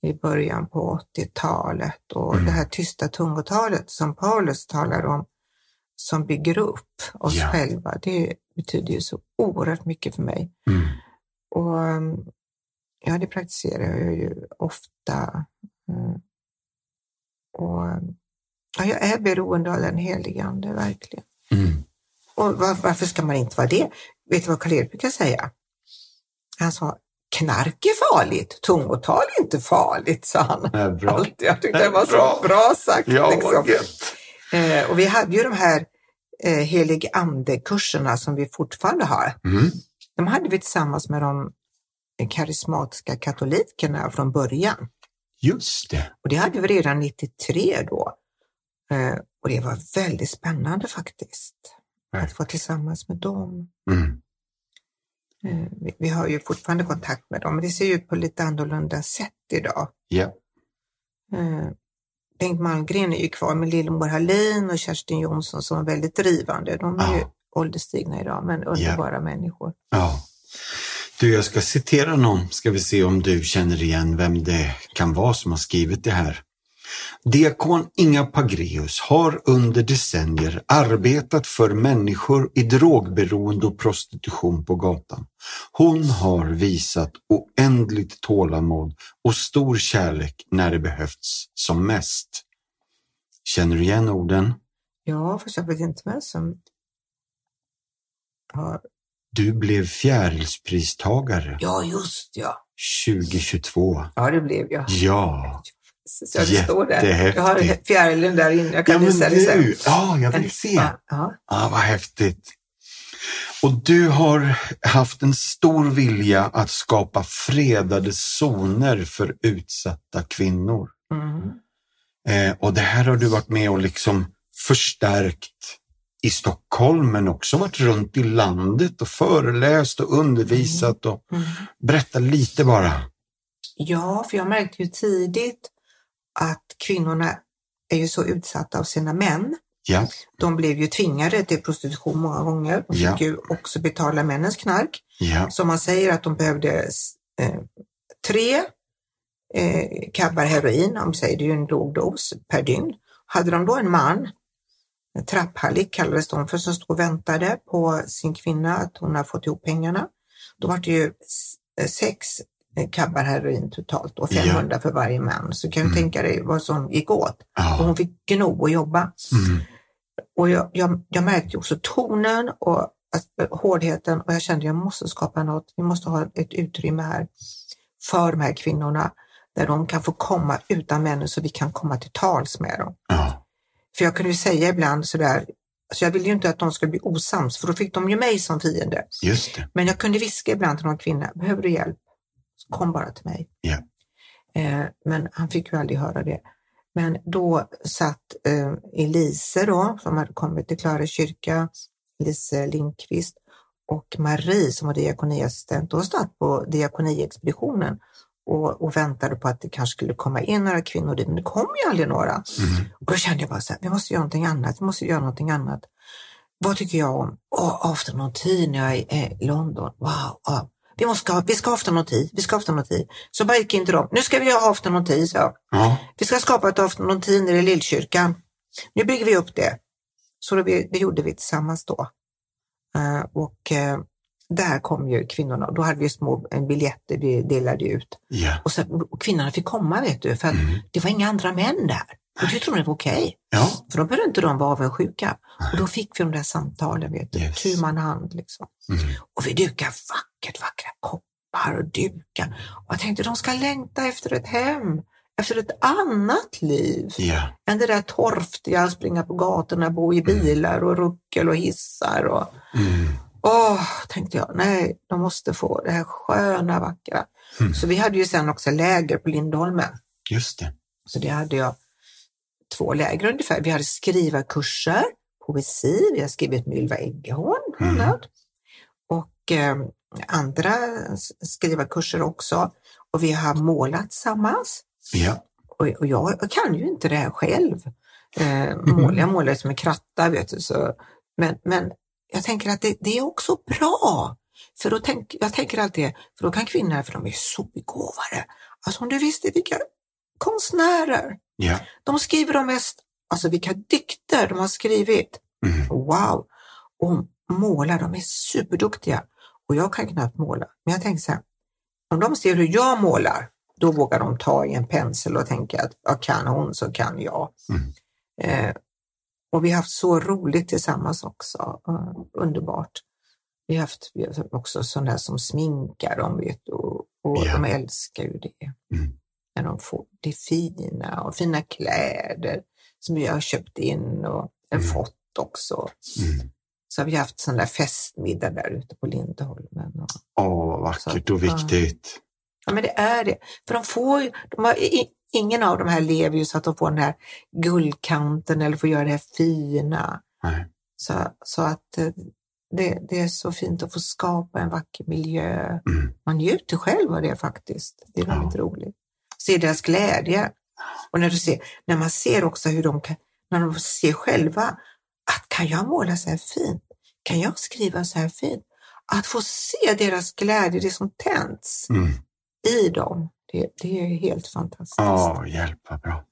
Mm. början på 80-talet och Mm. det här tysta tungotalet som Paulus talar om som bygger upp oss Ja. själva, det betyder ju så oerhört mycket för mig. Mm. Och um, ja, det praktiserar jag ju ofta. Mm. Och um, ja, jag är beroende av den helige Ande, verkligen. Mm. Och var, varför ska man inte vara det? Vet du vad Karl-Erik brukar säga? Han sa, knark är farligt, tungotal är inte farligt, sa han. Bra. Alltid. Jag tyckte det var bra. så bra sagt. Ja, liksom. Eh, och vi hade ju de här eh, helig ande-kurserna som vi fortfarande har. Mm. De hade vi tillsammans med de karismatiska katolikerna från början. Just det. Och det hade vi redan 93 då. Eh, och det var väldigt spännande faktiskt. Att vara tillsammans med dem. Mm. Eh, vi, vi har ju fortfarande kontakt med dem, men det ser ju ut på lite annorlunda sätt idag. Ja. Eh, Bengt Malmgren är ju kvar med Lillemor Hallin och Kerstin Jonsson som är väldigt drivande. De är ju Ja. ålderstigna idag, men underbara människor. ja. Du, jag ska citera någon. Ska vi se om du känner igen vem det kan vara som har skrivit det här. Diakon Inga Pagreus har under decennier arbetat för människor i drogberoende och prostitution på gatan. Hon har visat oändligt tålamod och stor kärlek när det behövts som mest. Känner du igen orden? Ja, fast jag vet inte vem som har... Du blev fjärilspristagare Ja, just ja. 2022. Ja, det blev jag. Ja, Så det står där. Jag har fjärilen där inne. Jag kan ja visa dig sen. ja jag vill se. Ja, ja. Ja, vad häftigt. Och du har haft en stor vilja att skapa fredade zoner för utsatta kvinnor. Mm. Eh, och det här har du varit med och liksom förstärkt i Stockholm men också varit runt i landet och föreläst och undervisat. Och Mm. Berätta lite bara. Ja, för jag märkte ju tidigt att kvinnorna är ju så utsatta av sina män. Ja, De blev ju tvingade till prostitution många gånger. De fick Ja. ju också betala männens knark. ja, Så man säger att de behövde eh, tre eh, kabbar heroin, om säger det är ju en låg dos per dygn. Hade de då en man, en trapphallig kallades de för, som stod och väntade på sin kvinna, att hon har fått ihop pengarna. Då var det ju eh, sex kabbar heroin totalt och Ja. 500 för varje man. Så kan du Mm. tänka dig vad som gick åt. Och ja. hon fick gno och jobba. Mm. Och jag, jag, jag märkte också tonen och alltså, hårdheten och jag kände att jag måste skapa något. Vi måste ha ett utrymme här för de här kvinnorna där de kan få komma utan männen så vi kan komma till tals med dem. ja. För jag kunde ju säga ibland sådär, så jag ville ju inte att de skulle bli osams för då fick de ju mig som fiende. Men jag kunde viska ibland till någon kvinna, behöver du hjälp? Kom bara till mig. Eh, men han fick ju aldrig höra det. Men då satt eh, Elise då, som hade kommit till Klara kyrka, Elise Lindqvist och Marie som var diakoniassistent, de satt på diakoniexpeditionen och, och väntade på att det kanske skulle komma in några kvinnor dit, men det kom ju aldrig några. Mm. Och då kände jag bara så här, vi måste göra någonting annat, vi måste göra någonting annat. Vad tycker jag om oh, afternoon-tea när jag är i London? Wow, ja. Vi, måste ha, vi ska ha afternoon-tea, vi ska ha afternoon-tea. Så bara gick in till dem, nu ska vi ha afternoon-tea, så. jag. Ja, Vi ska skapa ett afternoon-tea nere i Lillkyrkan. Nu bygger vi upp det. Så det, det gjorde vi tillsammans då. Eh, och eh, där kom ju kvinnorna, då hade vi små biljetter vi delade ut. ja. Och, så, och kvinnorna fick komma vet du, för Mm. det var inga andra män där. Och det trodde de var okej. ja. För då behövde inte de vara avundsjuka. Och då fick vi de där samtalen, vet du, Yes. tu man hand liksom. Mm. Och vi dukade vackert, vackra koppar och dukar. Och jag tänkte, de ska längta efter ett hem, efter ett annat liv ja. än det där torftiga, springa på gatorna, bo i bilar och ruckel och hissar. Och, Mm. åh, tänkte jag, nej, de måste få det här sköna, vackra. Mm. Så vi hade ju sen också läger på Lindholmen. Just det. Så det hade jag två läger ungefär. Vi hade skrivarkurser, poesi, vi har skrivit med Ylva Eggehorn bland Mm. Och eh, andra skrivarkurser också. Och vi har målat tillsammans. Ja. Och, och jag, jag kan ju inte det här själv. Eh, måla, jag målar som en kratta, vet du. Så, men, men jag tänker att det, det är också bra. För då tänk, jag tänker alltid, för då kan kvinnor, för de är så begåvade. Alltså om du visste vilka konstnärer Ja. de skriver de mest, alltså vilka dikter de har skrivit. Mm. Wow! Och målar, de är superduktiga. Och jag kan knappt måla. Men jag tänker så här, om de ser hur jag målar, då vågar de ta i en pensel och tänka att ja, kan hon så kan jag. Mm. Eh, och vi har haft så roligt tillsammans också. Eh, underbart. Vi har haft, vi har också sådana som sminkar dem vet, och Och Ja. de älskar ju det. Mm. När de får det fina och fina kläder som vi har köpt in och Mm. fått också. Mm. Så har vi haft sån där festmiddag där ute på Lindholmen. Och, Åh, vad vackert och Så, ja. viktigt. ja, men det är det. För de får de har, ingen av de här lever ju så att de får den här guldkanten eller får göra det här fina. Nej. Så, så att eh, det, det är så fint att få skapa en vacker miljö. Mm. Man njuter själv av det faktiskt. Det är Ja. väldigt roligt. Se deras glädje. Och när, du ser, när man ser också hur de kan, när de ser själva att kan jag måla så här fint? Kan jag skriva så här fint? Att få se deras glädje, det som tänds Mm. i dem, det, det är helt fantastiskt. Ja, hjälp vad bra.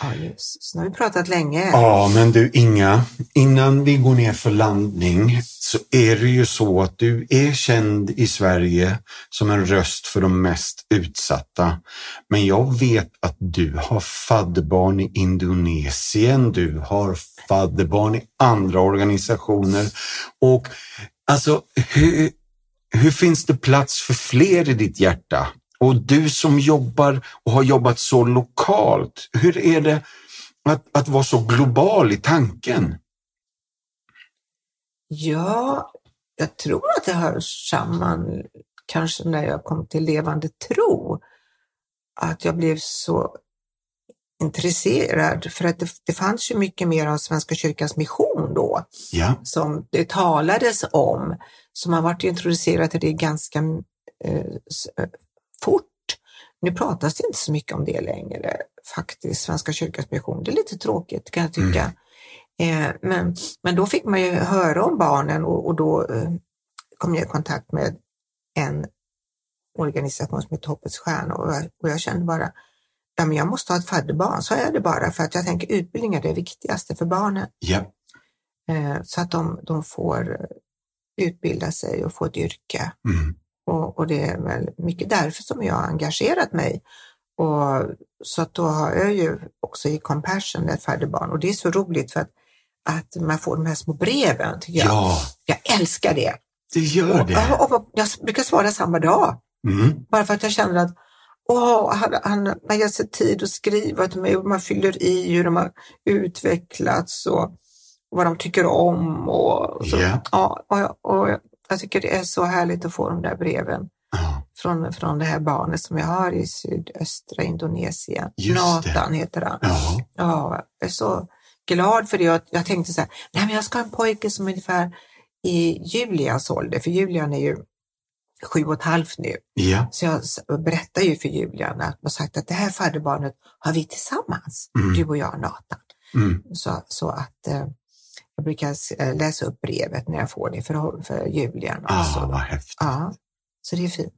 Ja, just. Så nu har vi pratat länge. Ja, men du Inga, innan vi går ner för landning så är det ju så att du är känd i Sverige som en röst för de mest utsatta. Men jag vet att du har fadderbarn i Indonesien, du har fadderbarn i andra organisationer och alltså hur, hur finns det plats för fler i ditt hjärta? Och du som jobbar och har jobbat så lokalt, hur är det att, att vara så global i tanken? Ja, jag tror att det hör samman, kanske när jag kom till levande tro, att jag blev så intresserad för att det, det fanns ju mycket mer av Svenska kyrkans mission då Ja, som det talades om. Så man varit introducerad till det ganska eh, eh, fort. Nu pratas det inte så mycket om det längre faktiskt, Svenska kyrkans mission. Det är lite tråkigt kan jag tycka. Eh, men, men då fick man ju höra om barnen och, och då eh, kom jag i kontakt med en organisation som heter Hoppets Stjärna och jag, och jag kände bara Ja, men jag måste ha ett fadderbarn, så är det bara, för att jag tänker utbildning är det viktigaste för barnen. Eh, så att de, de får utbilda sig och få ett yrke. mm, Och, och det är väl mycket därför som jag har engagerat mig. Och, så att då har jag ju också i Compassion ett fadderbarn och det är så roligt för att, att man får de här små breven. Tycker jag. ja, jag älskar det. det gör Och, det. och, och, jag brukar svara samma dag. Mm, Bara för att jag känner att åh, han, han, han ger sig tid att skriva till mig och man fyller i hur de har utvecklats och vad de tycker om. Och, så. Ja. Ja, och, och jag- tycker det är så härligt att få de där breven ja, från, från det här barnet som jag har i sydöstra Indonesien. Just det. Nathan heter han. ja, Ja, jag är så glad för det. Jag, jag tänkte så här, nej men jag ska ha en pojke som är ungefär i Julians ålder, för Julian är ju sju och ett halvt nu. ja, Så jag berättar ju för Julian att man sagt att det här fadderbarnet har vi tillsammans, Mm. du och jag och Nathan. mm, Så, så att eh, jag brukar eh, läsa upp brevet när jag får det för, för Julian. ah, också. vad häftigt. ja, så det är fint.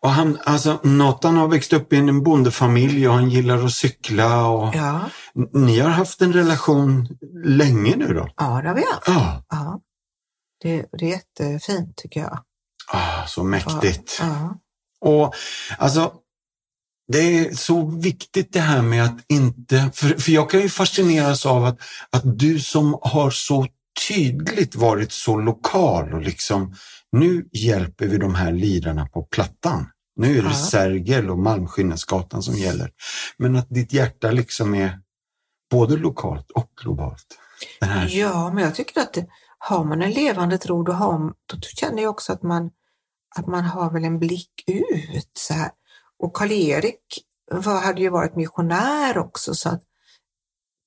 Och han, alltså, Nathan har växt upp i en bondefamilj och han gillar att cykla. Och... Ja, Ni har haft en relation länge nu då? ja det har vi haft. Ja, Ja. Det, det är jättefint tycker jag. ah, så mäktigt. Ja, Och alltså, det är så viktigt det här med att inte, för, för jag kan ju fascineras av att, att du som har så tydligt varit så lokal och liksom, nu hjälper vi de här lirarna på plattan. Nu är det Ja. Sergel och Malmskillnadsgatan som gäller. Men att ditt hjärta liksom är både lokalt och globalt. Ja, men jag tycker att det, har man en levande tro, då, har, då känner jag också att man, att man har väl en blick ut. Så här. Och Karl-Erik hade ju varit missionär också, så att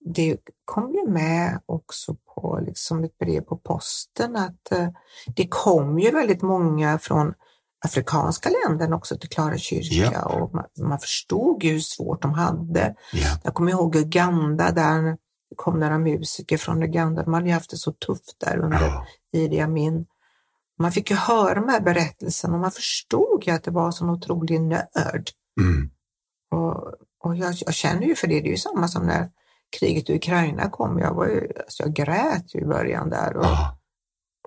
det kom ju med också på liksom ett brev på posten att eh, det kom ju väldigt många från afrikanska länder också till Klara kyrka Ja. och man, man förstod ju hur svårt de hade. ja, Jag kommer ihåg Uganda där kom några musiker från Uganda. De hade ju haft det så tufft där under ja, Idi Amin. Man fick ju höra de här berättelserna och man förstod ju att det var sån otrolig nöd. mm, Och, och jag, jag känner ju för det, det är ju samma som när kriget i Ukraina kom. Jag, var ju, alltså jag grät ju i början där och, ja,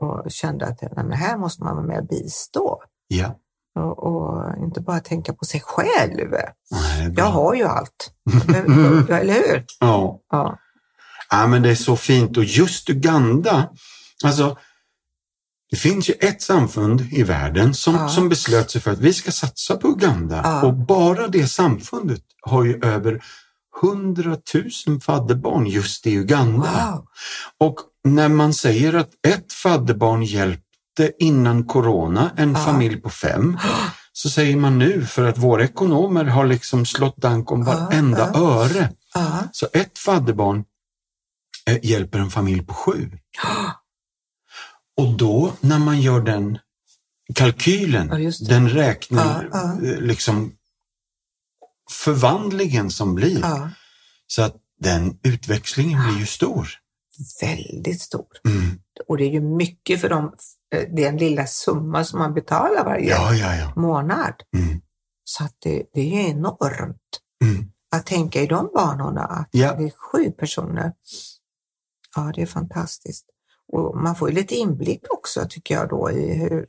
och kände att nej, här måste man vara med och bistå. ja. Och, och inte bara tänka på sig själv. Nej. Jag har ju allt, eller hur? Ja. Ja. Ja, men det är så fint och just Uganda, alltså Det finns ju ett samfund i världen som, Ja. som beslöt sig för att vi ska satsa på Uganda Ja. och bara det samfundet har ju över 100 000 fadderbarn just i Uganda. Wow. Och när man säger att ett fadderbarn hjälpte innan corona en Ja. familj på fem så säger man nu för att våra ekonomer har liksom slått dank om varenda ja. öre. Så ett fadderbarn eh, hjälper en familj på sju. Och då när man gör den kalkylen, Ja, den räknar, Ja, ja. eh, liksom förvandlingen som blir, så att den utväxlingen blir ju stor. Väldigt stor. Mm. Och det är ju mycket för dem, eh, den lilla summa som man betalar varje månad. Mm. Så att det, det är ju enormt Mm. att tänka i de banorna, att det är sju personer. Ja, det är fantastiskt. Och man får ju lite inblick också tycker jag då i hur,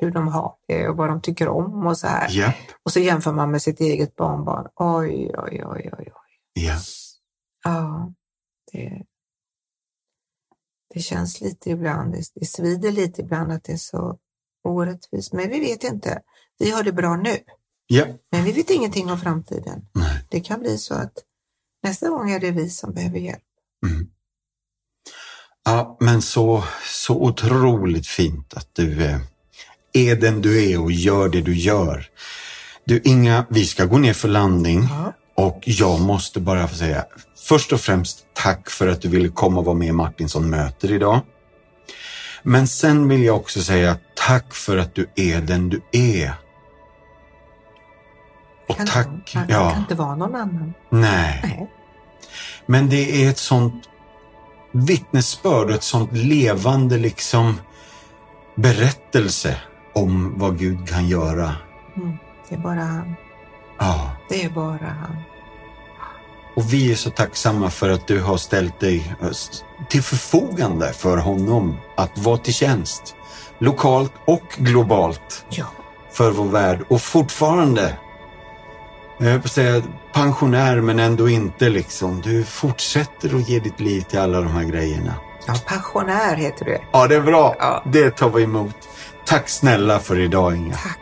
hur de har det och vad de tycker om och så här. Japp, Och så jämför man med sitt eget barnbarn. Oj, oj, oj, oj, oj. ja. Ja, det, det känns lite ibland, det, det svider lite ibland att det är så orättvist. Men vi vet inte. Vi har det bra nu, ja. men vi vet ingenting om framtiden. Nej. Det kan bli så att nästa gång är det vi som behöver hjälp. Mm. Ja, men så, så otroligt fint att du eh, är den du är och gör det du gör. Du Inga, vi ska gå ner för landning Ja. och jag måste bara få säga först och främst tack för att du ville komma och vara med i Martinsson möter idag. Men sen vill jag också säga tack för att du är den du är. Och Kan, tack, man kan ja, inte vara någon annan. nej. Nej. Men det är ett sånt vittnesbörd och ett sånt levande liksom berättelse om vad Gud kan göra. Mm. Det är bara han. Ja. Det är bara han. Och vi är så tacksamma för att du har ställt dig eh, till förfogande för honom att vara till tjänst. Lokalt och globalt Ja. för vår värld och fortfarande jag höll på att säga pensionär men ändå inte liksom. Du fortsätter att ge ditt liv till alla de här grejerna. ja, passionär heter det. Ja, det är bra. Ja. Det tar vi emot. Tack snälla för idag Inga. Tack.